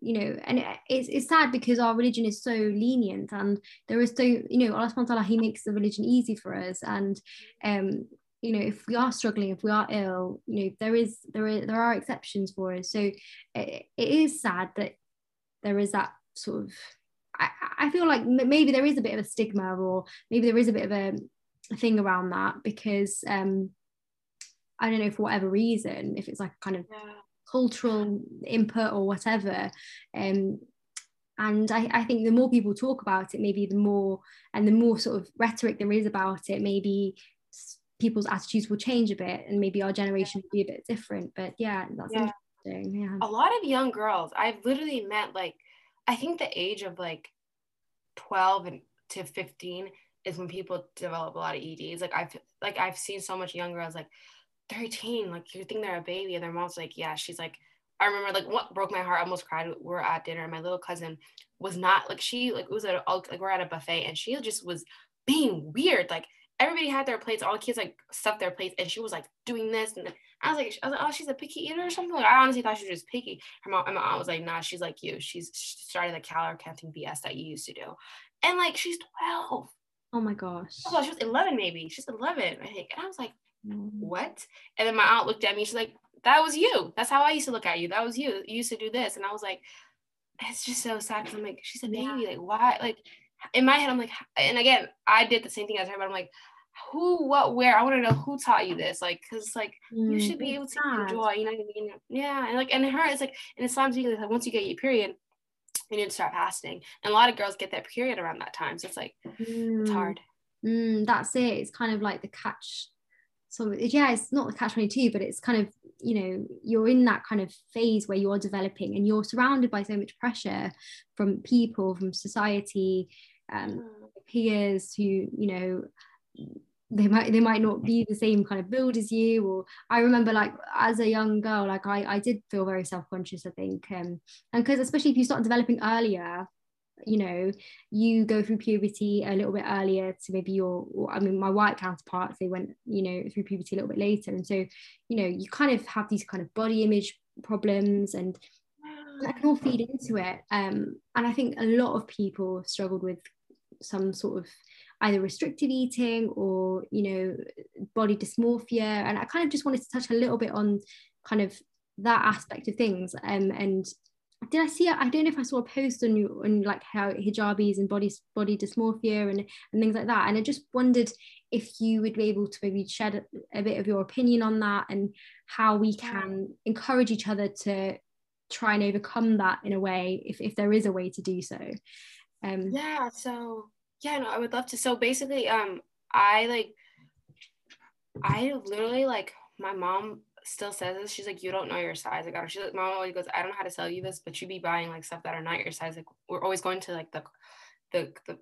you know and it's, it's sad because our religion is so lenient and there is so you know Allah subhanahu he makes the religion easy for us. And um you know if we are struggling if we are ill you know there is there is there are exceptions for us. So it, it is sad that there is that sort of I, I feel like maybe there is a bit of a stigma or maybe there is a bit of a, thing around that because um I don't know for whatever reason if it's like kind of yeah cultural input or whatever um, and I, I, think the more people talk about it maybe the more and the more sort of rhetoric there is about it maybe people's attitudes will change a bit and maybe our generation will be a bit different. But yeah that's yeah. interesting yeah. A lot of young girls i've literally met like i think the age of like 12 and to 15 is when people develop a lot of eds like i've like i've seen so much young girls like 13 like you think they're a baby. And their mom's like yeah. She's like i remember like what broke my heart I almost cried. We are at dinner and my little cousin was not like she like it was at like we're at a buffet and she just was being weird. Like everybody had their plates all the kids like stuffed their plates and she was like doing this and I was like I was like oh she's a picky eater or something? Like I honestly thought she was just picky. Her mom, my mom was like nah she's like you. She's she started the calorie counting BS that you used to do. And like she's 12 oh my gosh. Oh she was 11 maybe. She's 11 I think. And I was like what? And then my aunt looked at me. She's like, that was you. That's how I used to look at you. That was you. You used to do this. And I was like, it's just so sad. Cause I'm like, she's a baby. Yeah. Like, why? Like, in my head, I'm like, and again, I did the same thing as her, but I'm like, who, what, where? I want to know who taught you this. Like, cause like mm, you should be able to enjoy, you know what I mean? Yeah. And like, and her, it's like, in Islam, like, once you get your period, you need to start fasting. And a lot of girls get that period around that time. So it's like, mm. it's hard. Mm, that's it. It's kind of like the catch so yeah it's not the catch 22 but it's kind of you know you're in that kind of phase where you're developing and you're surrounded by so much pressure from people from society um, mm. peers who you know they might they might not be the same kind of build as you or i remember like as a young girl like i i did feel very self-conscious i think um and because especially if you start developing earlier you know you go through puberty a little bit earlier to maybe your i mean my white counterparts they went you know through puberty a little bit later. And so you know you kind of have these kind of body image problems and that can all feed into it. Um, and i think a lot of people struggled with some sort of either restrictive eating or you know body dysmorphia. And i kind of just wanted to touch a little bit on kind of that aspect of things. Um, and did I see? I don't know if I saw a post on you on like how hijabis and body body dysmorphia and and things like that, and I just wondered if you would be able to maybe shed a, a bit of your opinion on that and how we can encourage each other to try and overcome that in a way, if if there is a way to do so. Um, yeah. So yeah, no, I would love to. So basically, um, I like, I literally like my mom still says this. She's like, you don't know your size. I got her. She's like, mom always goes, I don't know how to tell you this, but you be buying like stuff that are not your size. Like we're always going to like the the the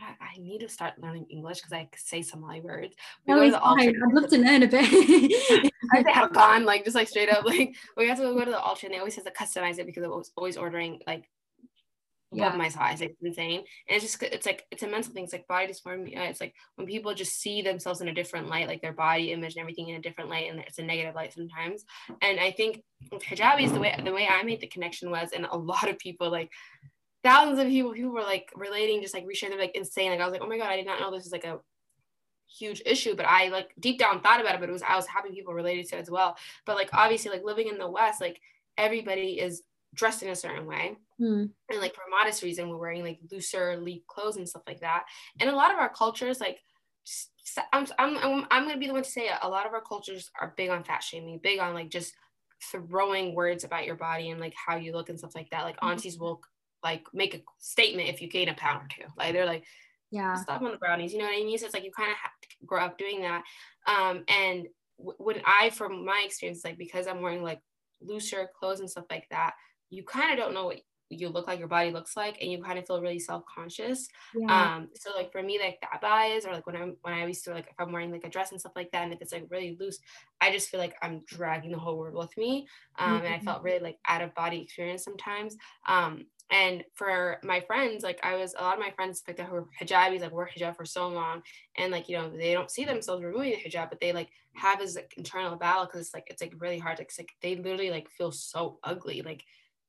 I need to start learning English because I say some Somali words. We no, I'd love to learn a bit. I say have gone like just like straight up like we have to go to the auction. They always have to customize it because I was always ordering like yeah. my size. It's insane. And it's just it's like it's a mental thing. It's like body dysmorphia. Uh, it's like when people just see themselves in a different light, like their body image and everything in a different light, and it's a negative light sometimes. And I think hijabis, the way the way I made the connection was, and a lot of people like thousands of people, people were like relating, just like resharing. They're like insane. Like I was like, oh my god, I did not know this is like a huge issue but i like deep down thought about it but it was i was happy people related to it as well but like obviously like living in the west like everybody is dressed in a certain way. Mm. And like for a modest reason, we're wearing like looser leaf clothes and stuff like that. And a lot of our cultures, like I'm, I'm, I'm, I'm gonna be the one to say it. A lot of our cultures are big on fat shaming, big on like just throwing words about your body and like how you look and stuff like that. Like mm-hmm. aunties will like make a statement if you gain a pound or two. Like they're like, yeah, stop on the brownies. You know what I mean? So it's like you kind of have to grow up doing that. Um, and w- when I, from my experience, like because I'm wearing like looser clothes and stuff like that, you kind of don't know what you look like your body looks like and you kind of feel really self-conscious yeah. um so like for me like that bias or like when i'm when i used to like if i'm wearing like a dress and stuff like that and if it's like really loose i just feel like i'm dragging the whole world with me um mm-hmm. and i mm-hmm. felt really like out of body experience sometimes um and for my friends, like I was a lot of my friends like that who were hijabis, like wore hijab for so long, and like you know they don't see themselves removing the hijab, but they like have this like internal battle because it's like it's like really hard. It's like they literally like feel so ugly. Like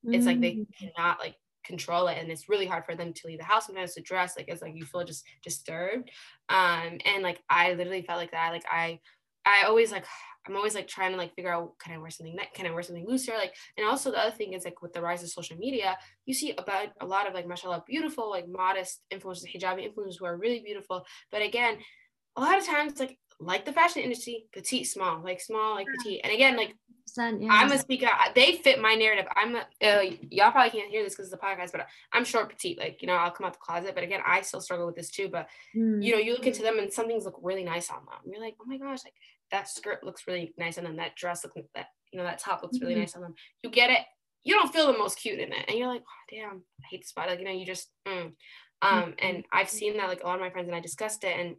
it's like they mm. cannot like control it and it's really hard for them to leave the house sometimes to dress like it's like you feel just disturbed. Um and like i literally felt like that like i i always like i'm always like trying to like figure out can i wear something that can i wear something looser? Like and also the other thing is like with the rise of social media you see about a lot of like mashallah beautiful like modest influencers hijabi influencers who are really beautiful. But again a lot of times like like the fashion industry petite small like small like petite and again like yeah. I'm a speaker. They fit my narrative. I'm a, uh, y'all probably can't hear this because it's a podcast, but I'm short, petite. Like you know, I'll come out the closet. But again, I still struggle with this too. But mm. you know, you look into them and some things look really nice on them. You're like, oh my gosh, like that skirt looks really nice on them. That dress looks that you know that top looks really mm-hmm. nice on them. You get it. You don't feel the most cute in it, and you're like, oh damn, I hate the spot. Like you know, you just mm. um. Mm-hmm. And I've seen that like a lot of my friends and I discussed it, and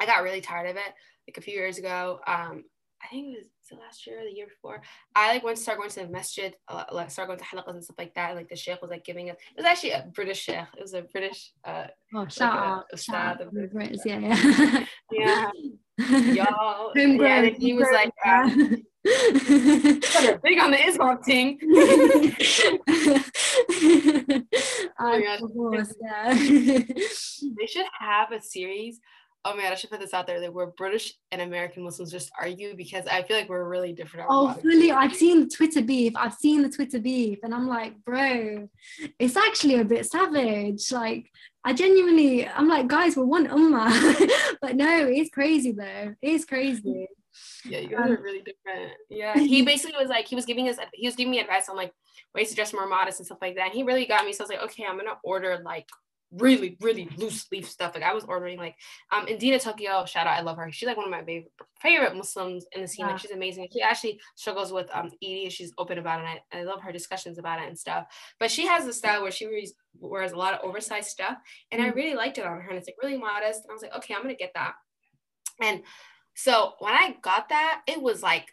I got really tired of it like a few years ago. Um, I think it was the last year or the year before. I like went to start going to the masjid, uh, like start going to halaqas and stuff like that. And, like the sheikh was like giving us. It was actually a British sheikh. It was a British. Uh, oh, shout like out! A, out Brits, yeah, yeah, yeah. Y'all, yeah. And he was like. Um, big on the Islam thing. oh, course, yeah. they should have a series oh man, I should put this out there that we're British and American Muslims just argue because I feel like we're really different. Oh, fully. I've seen the Twitter beef. I've seen the Twitter beef, and I'm like, bro, it's actually a bit savage. Like, I genuinely, I'm like, guys, we're one ummah. but no, it's crazy though. It's crazy. Yeah, you guys um, are really different. Yeah, he basically was like, he was giving us, he was giving me advice on like ways to dress more modest and stuff like that. And he really got me. So I was like, okay, I'm gonna order like really, really loose leaf stuff. Like I was ordering like um in Dina Tokio, shout out, I love her. She's like one of my favorite favorite Muslims in the scene. Yeah. Like she's amazing. She actually struggles with um eating. She's open about it. I, I love her discussions about it and stuff. But she has a style where she wears, wears a lot of oversized stuff. And mm I really liked it on her. And it's like really modest. And I was like, okay, I'm gonna get that. And so when I got that, it was like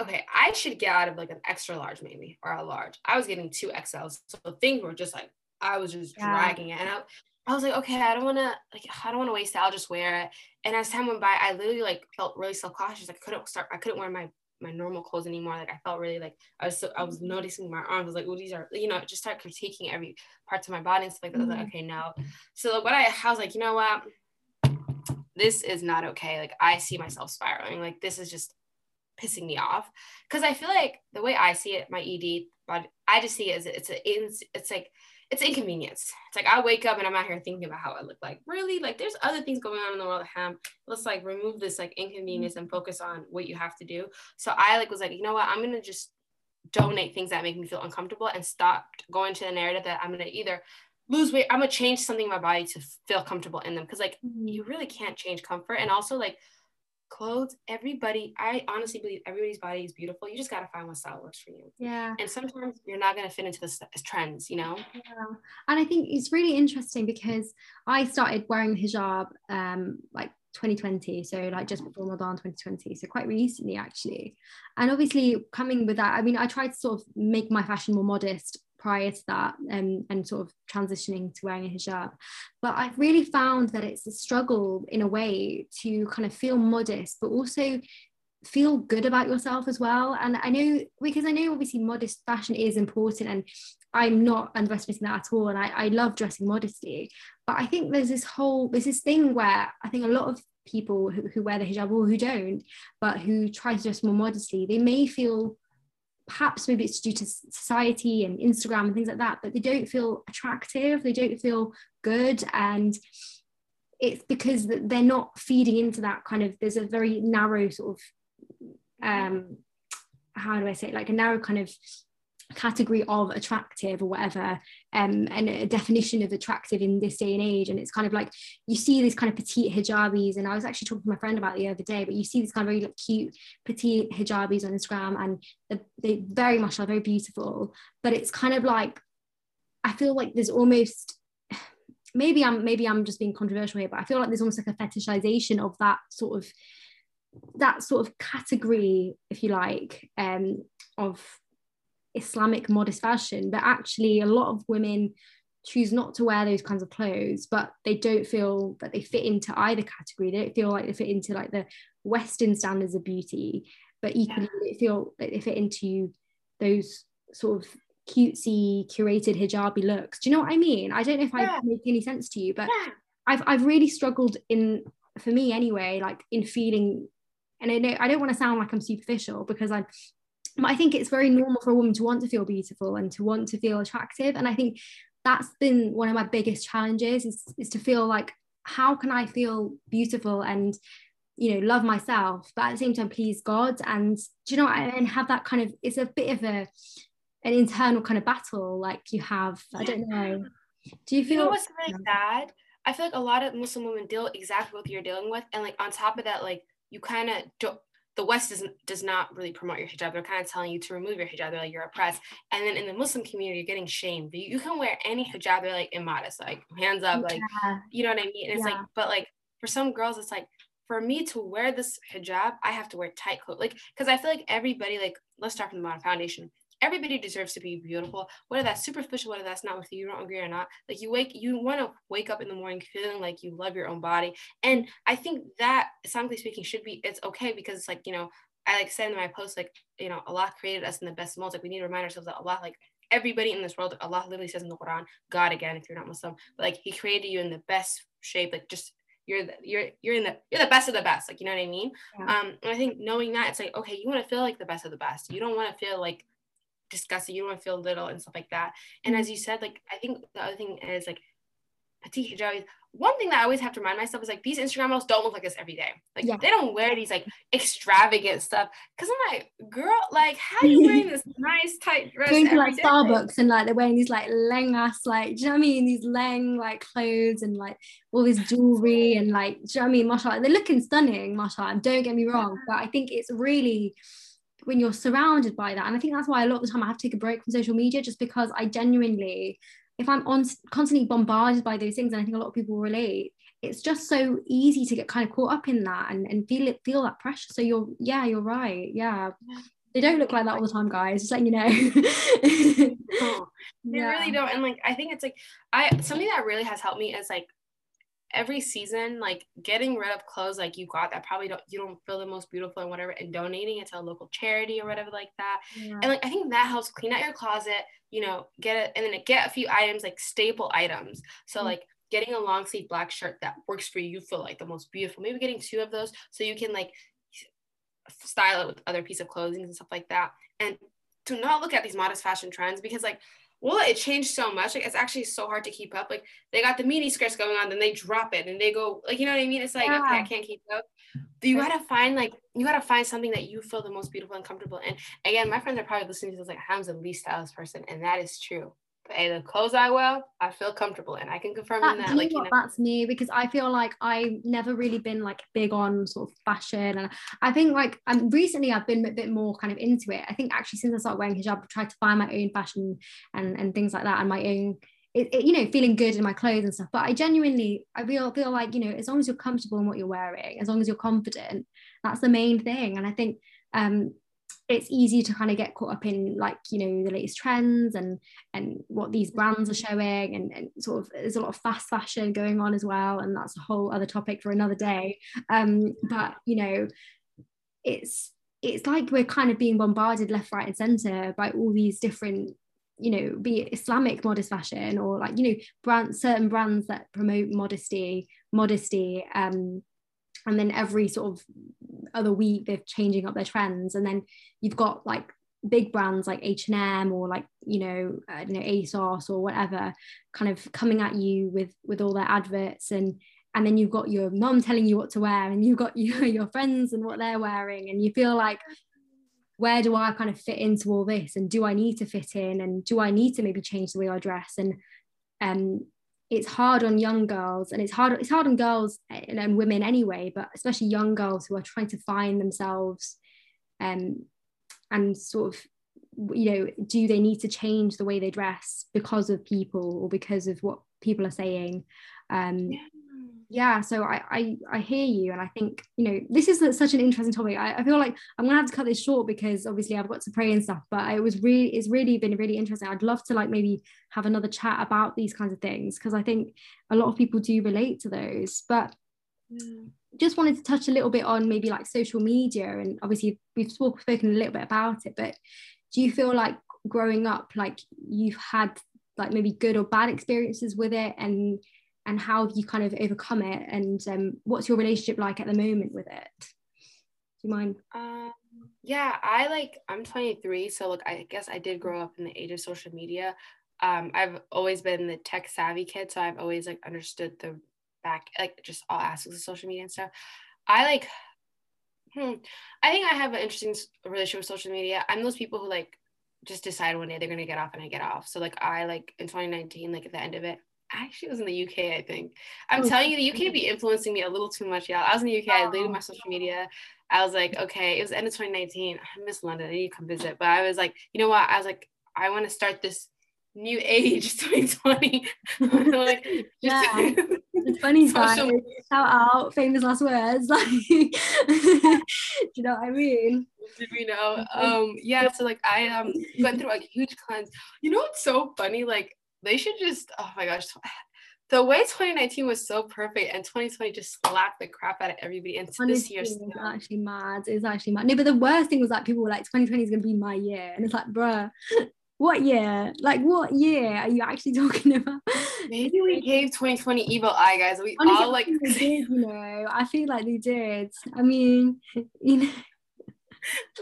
okay, I should get out of like an extra large maybe or a large. I was getting two XLs. So things were just like I was just yeah. dragging it. And I, I was like, okay, I don't want to, like, I don't want to waste it. I'll just wear it. And as time went by, I literally like felt really self-cautious. I couldn't start, I couldn't wear my, my normal clothes anymore. Like I felt really like, I was so, I was noticing my arms. I was like, oh, these are, you know, just start critiquing every parts of my body and stuff like that. Mm-hmm. I was like, mm-hmm. okay, no. So like, what I, I was like, you know what? This is not okay. Like I see myself spiraling. Like this is just pissing me off. Cause I feel like the way I see it, my ED, but I just see it as it's a, it's, it's like, it's inconvenience. It's like I wake up and I'm out here thinking about how I look like. Really? Like there's other things going on in the world. Of ham. Let's like remove this like inconvenience and focus on what you have to do. So I like was like, you know what? I'm gonna just donate things that make me feel uncomfortable and stop going to the narrative that I'm gonna either lose weight. I'm gonna change something in my body to feel comfortable in them. Cause like mm-hmm. you really can't change comfort. And also like clothes, everybody, I honestly believe everybody's body is beautiful. You just got to find what style works for you. Yeah. And sometimes you're not going to fit into the trends, you know? Yeah. And I think it's really interesting because I started wearing hijab um, like 2020 so like just before Ramadan 2020 so quite recently actually and obviously coming with that I mean I tried to sort of make my fashion more modest prior to that um, and sort of transitioning to wearing a hijab. But I've really found that it's a struggle in a way to kind of feel modest, but also feel good about yourself as well. And I know because I know obviously modest fashion is important and I'm not underestimating that at all. And I, I love dressing modestly. But I think there's this whole, there's this thing where I think a lot of people who, who wear the hijab or who don't, but who try to dress more modestly, they may feel perhaps maybe it's due to society and Instagram and things like that, but they don't feel attractive, they don't feel good. And it's because they're not feeding into that kind of, there's a very narrow sort of, um, how do I say it, like a narrow kind of category of attractive or whatever um, and a definition of attractive in this day and age. And it's kind of like you see these kind of petite hijabis and I was actually talking to my friend about the other day but you see these kind of very cute petite hijabis on Instagram and they very much are very beautiful. But it's kind of like I feel like there's almost maybe I'm maybe I'm just being controversial here but I feel like there's almost like a fetishization of that sort of that sort of category if you like um, of Islamic modest fashion, but actually a lot of women choose not to wear those kinds of clothes, but they don't feel that they fit into either category. They don't feel like they fit into like the Western standards of beauty, but equally yeah. they feel that they fit into those sort of cutesy, curated hijabi looks. Do you know what I mean? I don't know if yeah. I make any sense to you, but yeah. I've I've really struggled in for me anyway, like in feeling and I know I don't want to sound like I'm superficial because I'm but I think it's very normal for a woman to want to feel beautiful and to want to feel attractive. And I think that's been one of my biggest challenges is, is to feel like, how can I feel beautiful and, you know, love myself, but at the same time, please God. And do you know, and have that kind of, it's a bit of a, an internal kind of battle like you have. I don't know. Do you feel? You know what's really sad? I feel like a lot of Muslim women deal exactly what you're dealing with. And like on top of that, like you kind of don't, the West doesn't does not really promote your hijab. They're kind of telling you to remove your hijab. They're like you're oppressed. And then in the Muslim community, you're getting shamed. You, you can wear any hijab. They're like immodest, like hands up, like yeah. you know what I mean. And it's yeah. like, but like for some girls, it's like for me to wear this hijab, I have to wear tight clothes. Like because I feel like everybody, like let's start from the bottom foundation everybody deserves to be beautiful whether that's superficial whether that's not with you you don't agree or not like you wake you want to wake up in the morning feeling like you love your own body. And i think that Islamically speaking should be it's okay because it's like you know i like said in my post like you know allah created us in the best molds. Like we need to remind ourselves that allah like everybody in this world allah literally says in the quran god again if you're not muslim. But like he created you in the best shape like just you're the, you're you're in the you're the best of the best like you know what i mean? Yeah. um and i think knowing that it's like okay you want to feel like the best of the best. You don't want to feel like disgusting. You don't want to feel little and stuff like that. And as you said, like I think the other thing is like petite. One thing that I always have to remind myself is like these Instagram models don't look like this every day. Like yeah. they don't wear these like extravagant stuff. Cause I'm like, girl, like how are you wearing this nice tight dress? Going to like day? Starbucks and like they're wearing these like lang ass like, do you know what I mean? These lang like clothes and like all this jewelry and like, do you know what I mean? Mashallah, they're looking stunning, mashallah. Don't get me wrong, but I think it's really when you're surrounded by that. And i think that's why a lot of the time i have to take a break from social media just because i genuinely if i'm on constantly bombarded by those things and i think a lot of people relate it's just so easy to get kind of caught up in that and, and feel it feel that pressure. So you're yeah you're right. Yeah. They don't look like that all the time guys. Just letting you know. They yeah. really don't. And like i think it's like i something that really has helped me is like every season, like getting rid of clothes like you got that probably don't you don't feel the most beautiful and whatever, and donating it to a local charity or whatever like that. Yeah. And like I think that helps clean out your closet, you know, get it and then get a few items like staple items. So mm-hmm. like getting a long sleeve black shirt that works for you, you feel like the most beautiful. Maybe getting two of those so you can like style it with other piece of clothing and stuff like that. And to not look at these modest fashion trends because like well, it changed so much. Like it's actually so hard to keep up. Like they got the mini skirts going on, then they drop it and they go like you know what I mean? It's like yeah. okay, I can't keep up. You gotta find like you gotta find something that you feel the most beautiful and comfortable. And again, my friends are probably listening to this like I'm the least stylish person, and that is true. Hey, the clothes I wear, I feel comfortable in. I can confirm that, that. Like, you know, that's me because I feel like I've never really been like big on sort of fashion, and I think like um, recently I've been a bit more kind of into it. I think actually since I started wearing hijab, I've tried to find my own fashion and and things like that, and my own it, it, you know feeling good in my clothes and stuff but i genuinely i feel feel like you know as long as you're comfortable in what you're wearing as long as you're confident that's the main thing and i think um it's easy to kind of get caught up in like you know the latest trends and and what these brands are showing and, and sort of there's a lot of fast fashion going on as well and that's a whole other topic for another day. Um but you know it's it's like we're kind of being bombarded left right and center by all these different you know be it islamic modest fashion or like you know brand certain brands that promote modesty modesty um and then every sort of other week they're changing up their trends. And then you've got like big brands like H&M or like you know I don't know ASOS or whatever kind of coming at you with with all their adverts. And and then you've got your mom telling you what to wear and you've got your, your friends and what they're wearing. And you feel like where do I kind of fit into all this? And do I need to fit in? And do I need to maybe change the way I dress? And um it's hard on young girls and it's hard it's hard on girls and, and women anyway but especially young girls who are trying to find themselves um and sort of you know do they need to change the way they dress because of people or because of what people are saying? Um yeah yeah so I, I i hear you and i think you know this is such an interesting topic I, I, feel like i'm gonna have to cut this short because obviously i've got to pray and stuff but it was really it's really been really interesting i'd love to like maybe have another chat about these kinds of things because i think a lot of people do relate to those but mm. just wanted to touch a little bit on maybe like social media and obviously we've spoken a little bit about it but do you feel like growing up like you've had like maybe good or bad experiences with it and and how you kind of overcome it? And um, what's your relationship like at the moment with it? Do you mind? Um, yeah i like i'm 23 so look i guess i did grow up in the age of social media. Um, i've always been the tech savvy kid so i've always like understood the back like just all aspects of social media and stuff. I like hmm, i think i have an interesting relationship with social media. I'm those people who like just decide one day they're gonna get off and I get off. So like I like in 2019, like at the end of it, actually was in the UK, I think. I'm oh, telling you, the UK be influencing me a little too much, y'all. I was in the UK, I deleted my social media. I was like, okay, it was end of 2019. I miss London. I need to come visit. But I was like, you know what? I was like, I want to start this new age 2020. like, yeah. it's funny, guys. Shout out, famous last words. Like, do you know what I mean? Did we know? Um, yeah. So like, I um went through a huge cleanse. You know what's so funny? Like, they should just oh my gosh the way 2019 was so perfect and 2020 just slapped the crap out of everybody and this year it's actually mad it's actually mad. No but the worst thing was like people were like 2020 is gonna be my year. And it's like bruh what year? Like what year are you actually talking about? Maybe we gave 2020 evil eye guys. We Honestly, all like did, you know. I feel like they did. I mean you know.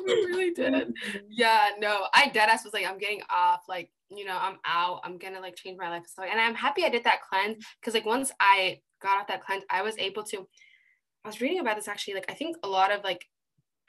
We really did. Yeah no i dead ass was like i'm getting off like you know, I'm out, I'm gonna like change my life. So, and I'm happy I did that cleanse because like once I got off that cleanse, I was able to. I was reading about this actually. Like I think a lot of like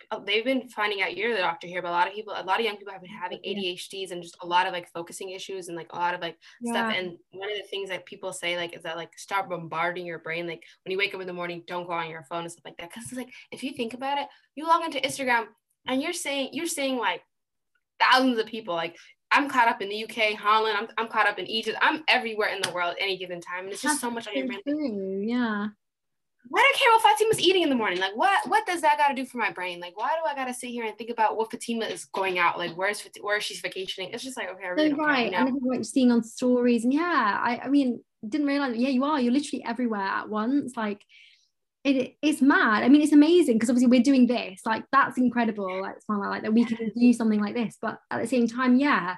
uh, they've been finding out you're the doctor here, but a lot of people, a lot of young people have been having ADHDs and just a lot of like focusing issues and like a lot of like yeah. stuff. And one of the things that people say like is that like start bombarding your brain. Like when you wake up in the morning, don't go on your phone and stuff like that. Cause it's like if you think about it, you log into Instagram and you're saying you're saying like thousands of people like I'm caught up in the UK, Holland. I'm, I'm caught up in Egypt. I'm everywhere in the world at any given time, and it's just That's so much on your brain. Yeah. Why do I care what Fatima's eating in the morning? Like, what what does that got to do for my brain? Like, why do I got to sit here and think about what Fatima is going out? Like, where's where she's vacationing? It's just like, okay, I really so right. Care, you know? And seeing on stories, and yeah, I I mean, didn't realize. Yeah, you are. You're literally everywhere at once. Like, it, it's mad. I mean, it's amazing because obviously we're doing this. Like that's incredible. Like like that we can do something like this. But at the same time, yeah,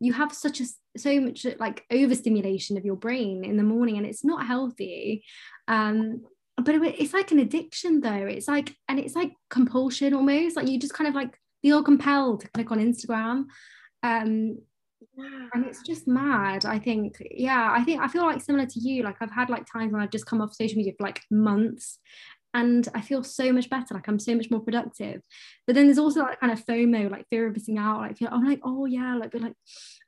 you have such a so much like overstimulation of your brain in the morning, and it's not healthy. Um, but it, it's like an addiction though. It's like and it's like compulsion almost. Like you just kind of like feel compelled to click on Instagram. Um, and it's just mad i think yeah i think i feel like similar to you like i've had like times when i've just come off social media for like months and I feel so much better. Like I'm so much more productive. But then there's also that kind of FOMO, like fear of missing out. Like I'm like, oh yeah, like, but like,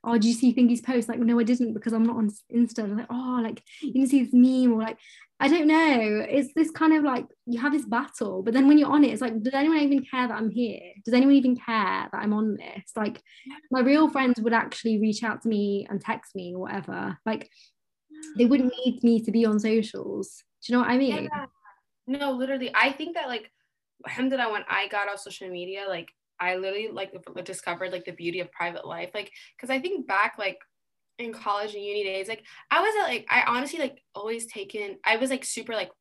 oh, did you see Thingy's post? Like, no, I didn't because I'm not on Insta. I'm like, oh, like you can see this meme or like, I don't know. It's this kind of like you have this battle, but then when you're on it, it's like, does anyone even care that I'm here? Does anyone even care that I'm on this? Like, my real friends would actually reach out to me and text me or whatever. Like, they wouldn't need me to be on socials. Do you know what I mean? Yeah. No, literally. I think that like alhamdulillah when I got off social media, like I literally like discovered like the beauty of private life. Like, cause I think back like in college and uni days, like I was like I honestly like always taken I was like super like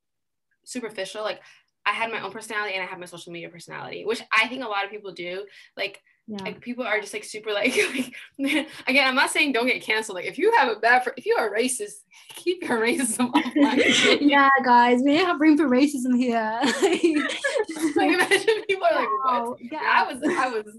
superficial. Like I had my own personality and I had my social media personality, which I think a lot of people do. Like yeah. like people are just like super like, like again i'm not saying don't get canceled like if you have a bad if you are racist keep your racism offline yeah guys we have room for racism here like imagine people are like what yeah. i was i was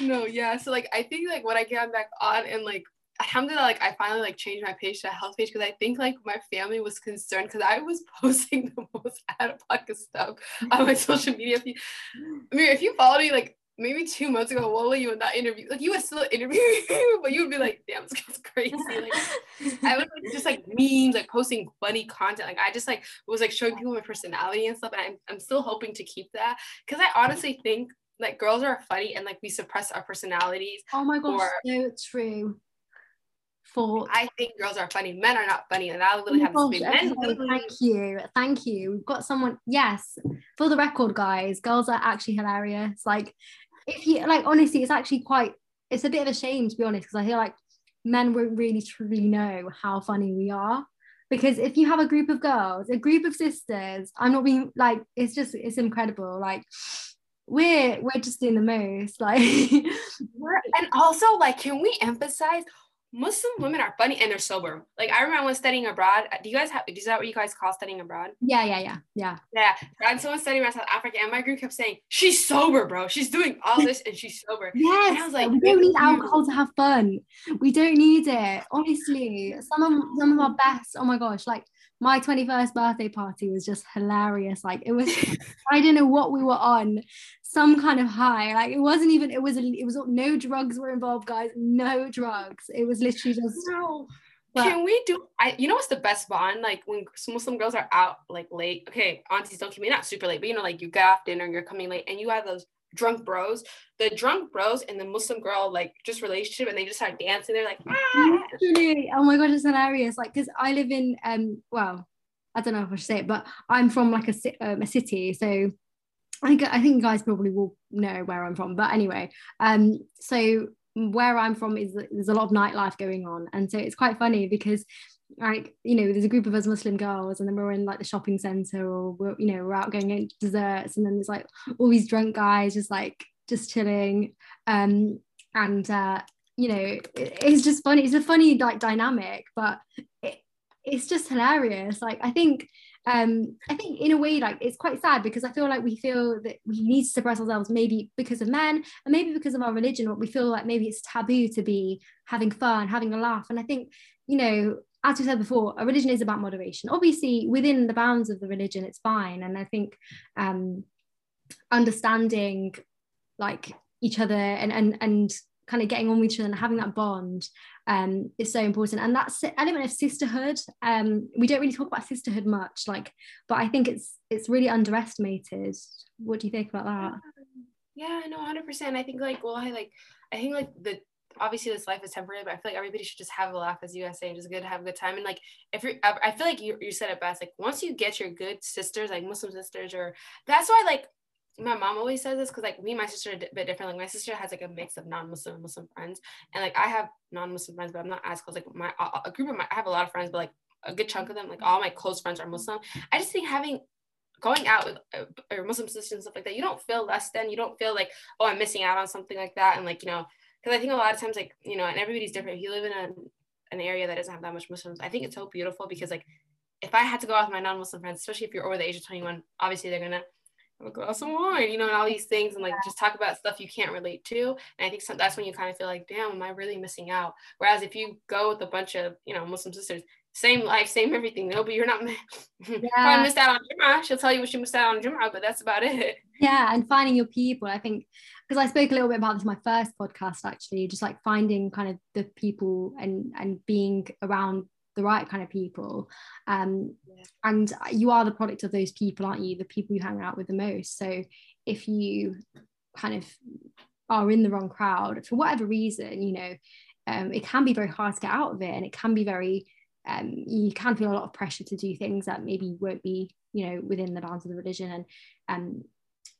no yeah so like i think like when i came back on and like alhamdulillah like i finally like changed my page to a health page because i think like my family was concerned because i was posting the most out of pocket stuff on my social media feed. i mean if you follow me like maybe two months ago, what were you in that interview? Like you were still interviewing, but you would be like, damn, this guy's crazy. Like I was like, just like memes, like posting funny content. Like I just like was like showing people my personality and stuff. And I'm, I'm still hoping to keep that. Cause I honestly think like girls are funny and like we suppress our personalities. Oh my gosh, so true. For I think girls are funny. Men are not funny, and I oh literally oh have gosh, men. Okay, thank you, thank you. We've got someone. Yes, for the record, guys, girls are actually hilarious. Like if you like honestly it's actually quite it's a bit of a shame to be honest because i feel like men won't really truly know how funny we are because if you have a group of girls a group of sisters i'm not being like it's just it's incredible like we're we're just doing the most like we're and also like can we emphasize Muslim women are funny and they're sober. Like I remember when studying abroad. Do you guys have? Is that what you guys call studying abroad? Yeah, yeah, yeah, yeah. Yeah. And someone studying around South Africa, and my group kept saying, "She's sober, bro. She's doing all this, and she's sober." yes. And I was like, we don't need alcohol to have fun. We don't need it. Honestly, some of some of our best. Oh my gosh, like my 21st birthday party was just hilarious. Like it was, I don't know what we were on, some kind of high. Like it wasn't even, it was, it was no drugs were involved, guys. No drugs. It was literally just. No. But, Can we do? I you know what's the best bond? Like when Muslim girls are out like late. Okay, aunties don't keep me not super late, but you know like you get off dinner, and you're coming late, and you have those drunk bros, the drunk bros and the Muslim girl like just relationship, and they just start dancing. They're like, ah! Literally, oh my god, it's hilarious. Like, because I live in um, well, I don't know if I should say it, but I'm from like a um, a city, so I think I think you guys probably will know where I'm from. But anyway, um, so where I'm from is there's a lot of nightlife going on, and so it's quite funny because like you know there's a group of us muslim girls and then we're in like the shopping center or we're you know we're out going to desserts and then there's like all these drunk guys just like just chilling. Um and uh you know it, it's just funny it's a funny like dynamic but it, it's just hilarious. Like i think um i think in a way like it's quite sad because i feel like we feel that we need to suppress ourselves maybe because of men and maybe because of our religion or we feel like maybe it's taboo to be having fun having a laugh. And i think you know as we said before, a religion is about moderation. Obviously, within the bounds of the religion, it's fine. And I think um, understanding like each other and and and kind of getting on with each other and having that bond um, is so important. And that element of sisterhood, um, we don't really talk about sisterhood much, like, but I think it's it's really underestimated. What do you think about that? Yeah, no, hundred percent. I think like, well, I like, I think like the obviously this life is temporary, but I feel like everybody should just have a laugh, as you guys say, just good have a good time. And like, if you're, I feel like you, you said it best. Like, once you get your good sisters, like Muslim sisters, or that's why like my mom always says this because like me and my sister are a bit different. Like my sister has like a mix of non-Muslim and Muslim friends, and like I have non-Muslim friends, but I'm not as close. Like my a group of my, I have a lot of friends, but like a good chunk of them, like all my close friends are Muslim. I just think having going out with uh, Muslim sisters and stuff like that, you don't feel less than. You don't feel like oh I'm missing out on something like that, and like you know because I think a lot of times like you know and everybody's different. If you live in a, an area that doesn't have that much Muslims, I think it's so beautiful because like if I had to go out with my non-Muslim friends, especially if you're over the age of 21, obviously they're gonna have a glass of wine, you know, and all these things, and like just talk about stuff you can't relate to. And I think so, that's when you kind of feel like, damn, am I really missing out? Whereas if you go with a bunch of, you know, Muslim sisters, same life, same everything. No, but you're not. Yeah. Probably missed out on Juma. She'll tell you what she missed out on Juma, but that's about it. Yeah, and finding your people. I think because I spoke a little bit about this in my first podcast, actually, just like finding kind of the people and and being around the right kind of people. Um, yeah. and you are the product of those people, aren't you? The people you hang out with the most. So if you kind of are in the wrong crowd for whatever reason, you know, um, it can be very hard to get out of it, and it can be very um, you can feel a lot of pressure to do things that maybe won't be you know within the bounds of the religion and um,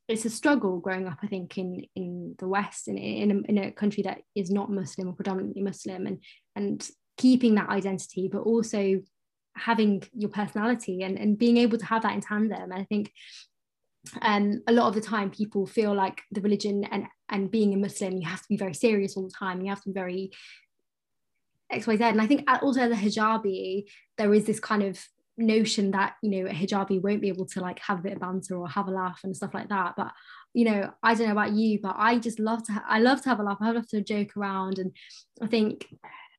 it's a struggle growing up i think in in the west in, in, a, in a country that is not muslim or predominantly muslim and and keeping that identity but also having your personality and, and being able to have that in tandem. And i think um, a lot of the time people feel like the religion and and being a muslim you have to be very serious all the time you have to be very xyz and i think also as a hijabi there is this kind of notion that you know a hijabi won't be able to like have a bit of banter or have a laugh and stuff like that. But you know i don't know about you but i just love to ha- i love to have a laugh. I love to joke around and i think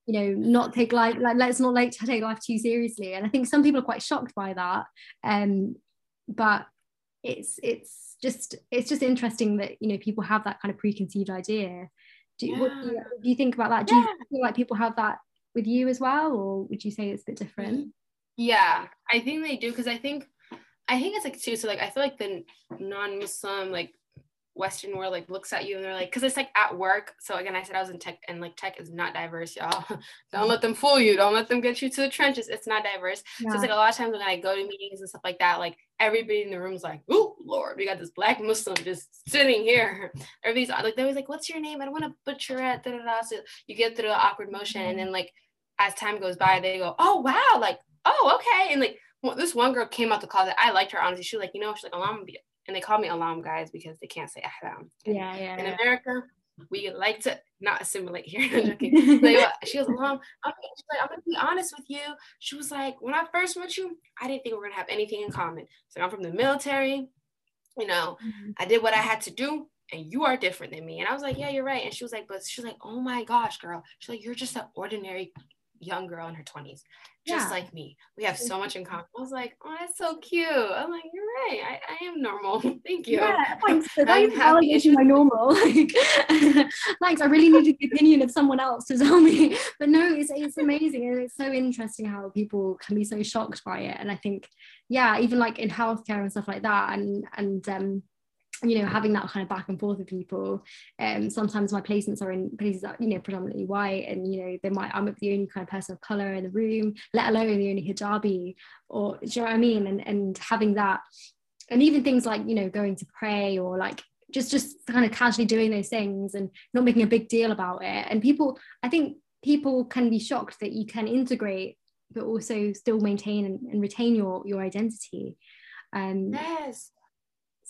you know not take life like let's not like take life too seriously. And i think some people are quite shocked by that. Um but it's it's just it's just interesting that you know people have that kind of preconceived idea. Do, yeah. what do, you, do you think about that? Do yeah. you feel like people have that with you as well or would you say it's a bit different yeah, I think they do because I think I think it's like too. So like I feel like the non-Muslim like Western world like looks at you and they're like, because it's like at work. So again, I said I was in tech and like tech is not diverse, y'all. Don't let them fool you. Don't let them get you to the trenches. It's not diverse. Yeah. So it's like a lot of times when I go to meetings and stuff like that, like everybody in the room is like, oh Lord, we got this black Muslim just sitting here. Everybody's like, they're always like, what's your name? I don't want to butcher it. Da, da, da. So you get through the awkward motion, and then like as time goes by, they go, oh wow, like oh, okay. And like well, this one girl came out the closet. I liked her honestly. She was like, you know, she's like, Alam, and they call me Alam guys because they can't say Ahlaam. Yeah, yeah. In yeah. America, we like to not assimilate here. like, she was Alam. I'm, she's like, I'm gonna be honest with you. She was like, when I first met you, I didn't think we are gonna have anything in common. So I'm from the military. You know, mm-hmm. I did what I had to do and you are different than me. And I was like, yeah, you're right. And she was like, but she's like, oh my gosh, girl. She's like, you're just an ordinary young girl in her 20s just yeah. like me. We have so much in common. I was like, oh, that's so cute. I'm like, you're right. I, I am normal. Thank you. Yeah, thanks. For validating my normal. Like, thanks. I really needed the opinion of someone else to tell me. But no, it's, it's amazing. And it's so interesting how people can be so shocked by it. And I think, yeah, even like in healthcare and stuff like that. And, and, um, you know having that kind of back and forth with people um sometimes my placements are in places that you know predominantly white and you know they might I'm the only kind of person of color in the room let alone the only hijabi or do you know what I mean? And and having that and even things like you know going to pray or like just just kind of casually doing those things and not making a big deal about it. And people I think people can be shocked that you can integrate but also still maintain and, and retain your your identity. Um yes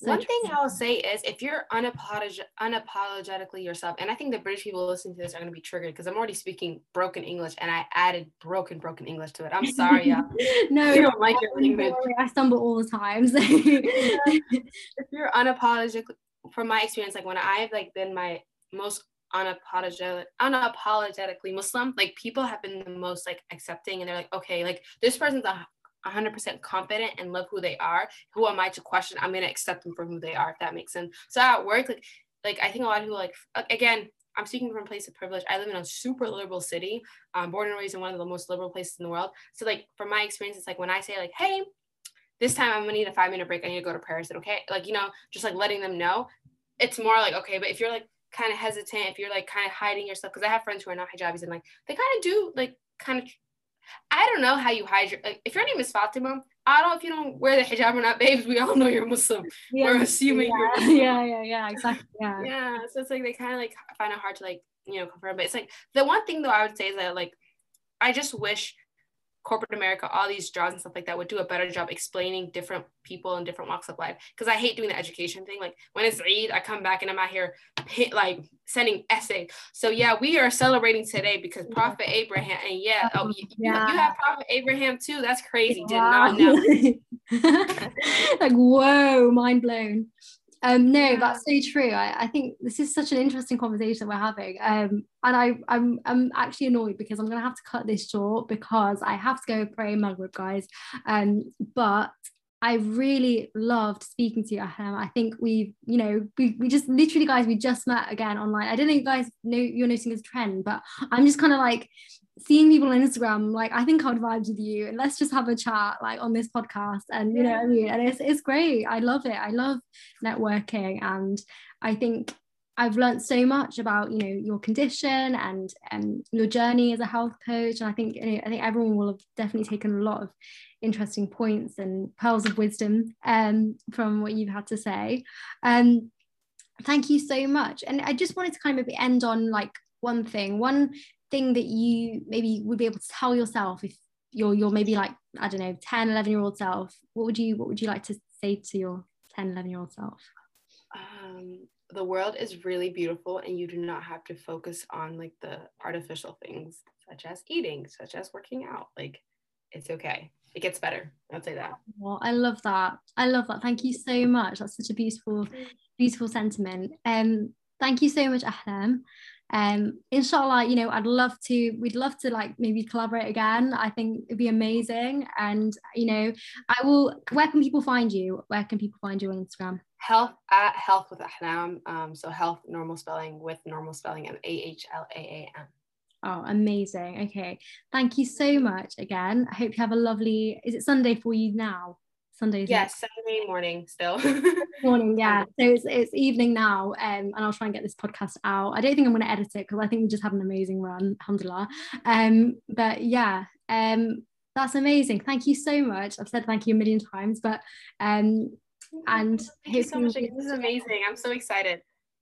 one thing I'll say is if you're unapolog- unapologetically yourself, and I think the British people listening to this are going to be triggered because I'm already speaking broken English and I added broken, broken English to it. I'm sorry, y'all. no, you don't like your language. I stumble all the time. So. if you're unapologetic, from my experience, like when I've like been my most unapologetic unapologetically muslim like people have been the most like accepting and they're like okay like this person's a 100% confident and love who they are, who am I to question? I'm gonna accept them for who they are, if that makes sense. So at work, like, like I think a lot of people like again, I'm speaking from a place of privilege. I live in a super liberal city, um, born and raised in one of the most liberal places in the world. So like from my experience, it's like when I say like, hey, this time I'm gonna need a five minute break. I need to go to prayer. Is it okay? Like you know, just like letting them know. It's more like okay, but if you're like kind of hesitant, if you're like kind of hiding yourself, because I have friends who are not hijabis and like they kind of do like kind of I don't know how you hide your. Like, if your name is Fatima, I don't know if you don't wear the hijab or not, babes. We all know you're Muslim. Yeah, We're assuming yeah. you're. yeah, yeah, yeah, exactly. Yeah. Yeah. So it's like they kind of like find it hard to like you know confirm, but it's like the one thing though I would say is that like I just wish corporate America, all these jobs and stuff like that would do a better job explaining different people and different walks of life. Because I hate doing the education thing. Like when it's Eid, I come back and I'm out here like sending essay. So yeah, we are celebrating today because Prophet Abraham and yeah, oh, um, you, yeah. you have Prophet Abraham too. That's crazy. Did not know. like whoa, mind blown. Um, no, that's so true. I, I think this is such an interesting conversation we're having. Um, and I, I'm, I'm actually annoyed because I'm gonna have to cut this short because I have to go pray Maghrib, guys. Um, but I really loved speaking to you. I think we, you know, we, we just literally, guys, we just met again online. I don't know you guys know you're noticing this trend, but I'm just kind of like seeing people on Instagram. Like, I think I would vibe with you, and let's just have a chat like on this podcast. And you know, I mean, and it's it's great. I love it. I love networking, and I think I've learned so much about you know your condition and um, your journey as a health coach, and I think you know, I think everyone will have definitely taken a lot of interesting points and pearls of wisdom um, from what you've had to say. Um, thank you so much. And I just wanted to kind of end on like one thing, one thing that you maybe would be able to tell yourself if you're you're maybe like I don't know 10 11 year old self what would you what would you like to say to your 10 11 year old self um, the world is really beautiful and you do not have to focus on like the artificial things such as eating such as working out like it's okay it gets better. I'd say that. Well, I love that. I love that. Thank you so much. That's such a beautiful, beautiful sentiment. Um, thank you so much, Ahlaam. Um, inshallah, you know, I'd love to, we'd love to like maybe collaborate again. I think it'd be amazing. And, you know, I will, where can people find you? Where can people find you on Instagram? Health at health with Ahlaam. Um, so health, normal spelling with normal spelling and A H L A A M. Oh, amazing. Okay. Thank you so much again. I hope you have a lovely, is it Sunday for you now? Sunday. Yes, yeah, Sunday morning still. morning, yeah. So it's, it's evening now, um, and I'll try and get this podcast out. I don't think I'm going to edit it because I think we just had an amazing run, alhamdulillah. Um, but yeah, um, that's amazing. Thank you so much. I've said thank you a million times, but um, and thank you so much. This is amazing. I'm so excited.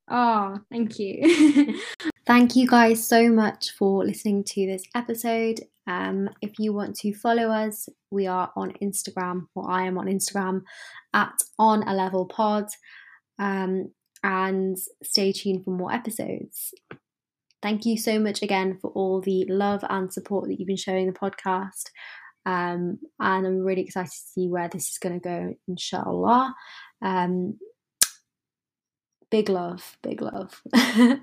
Oh, thank you. thank you guys so much for listening to this episode. Um, if you want to follow us, we are on Instagram, or I am on Instagram at on a level pod. Um, and stay tuned for more episodes. Thank you so much again for all the love and support that you've been showing the podcast. Um, and I'm really excited to see where this is going to go, inshallah. Um, big love, big love.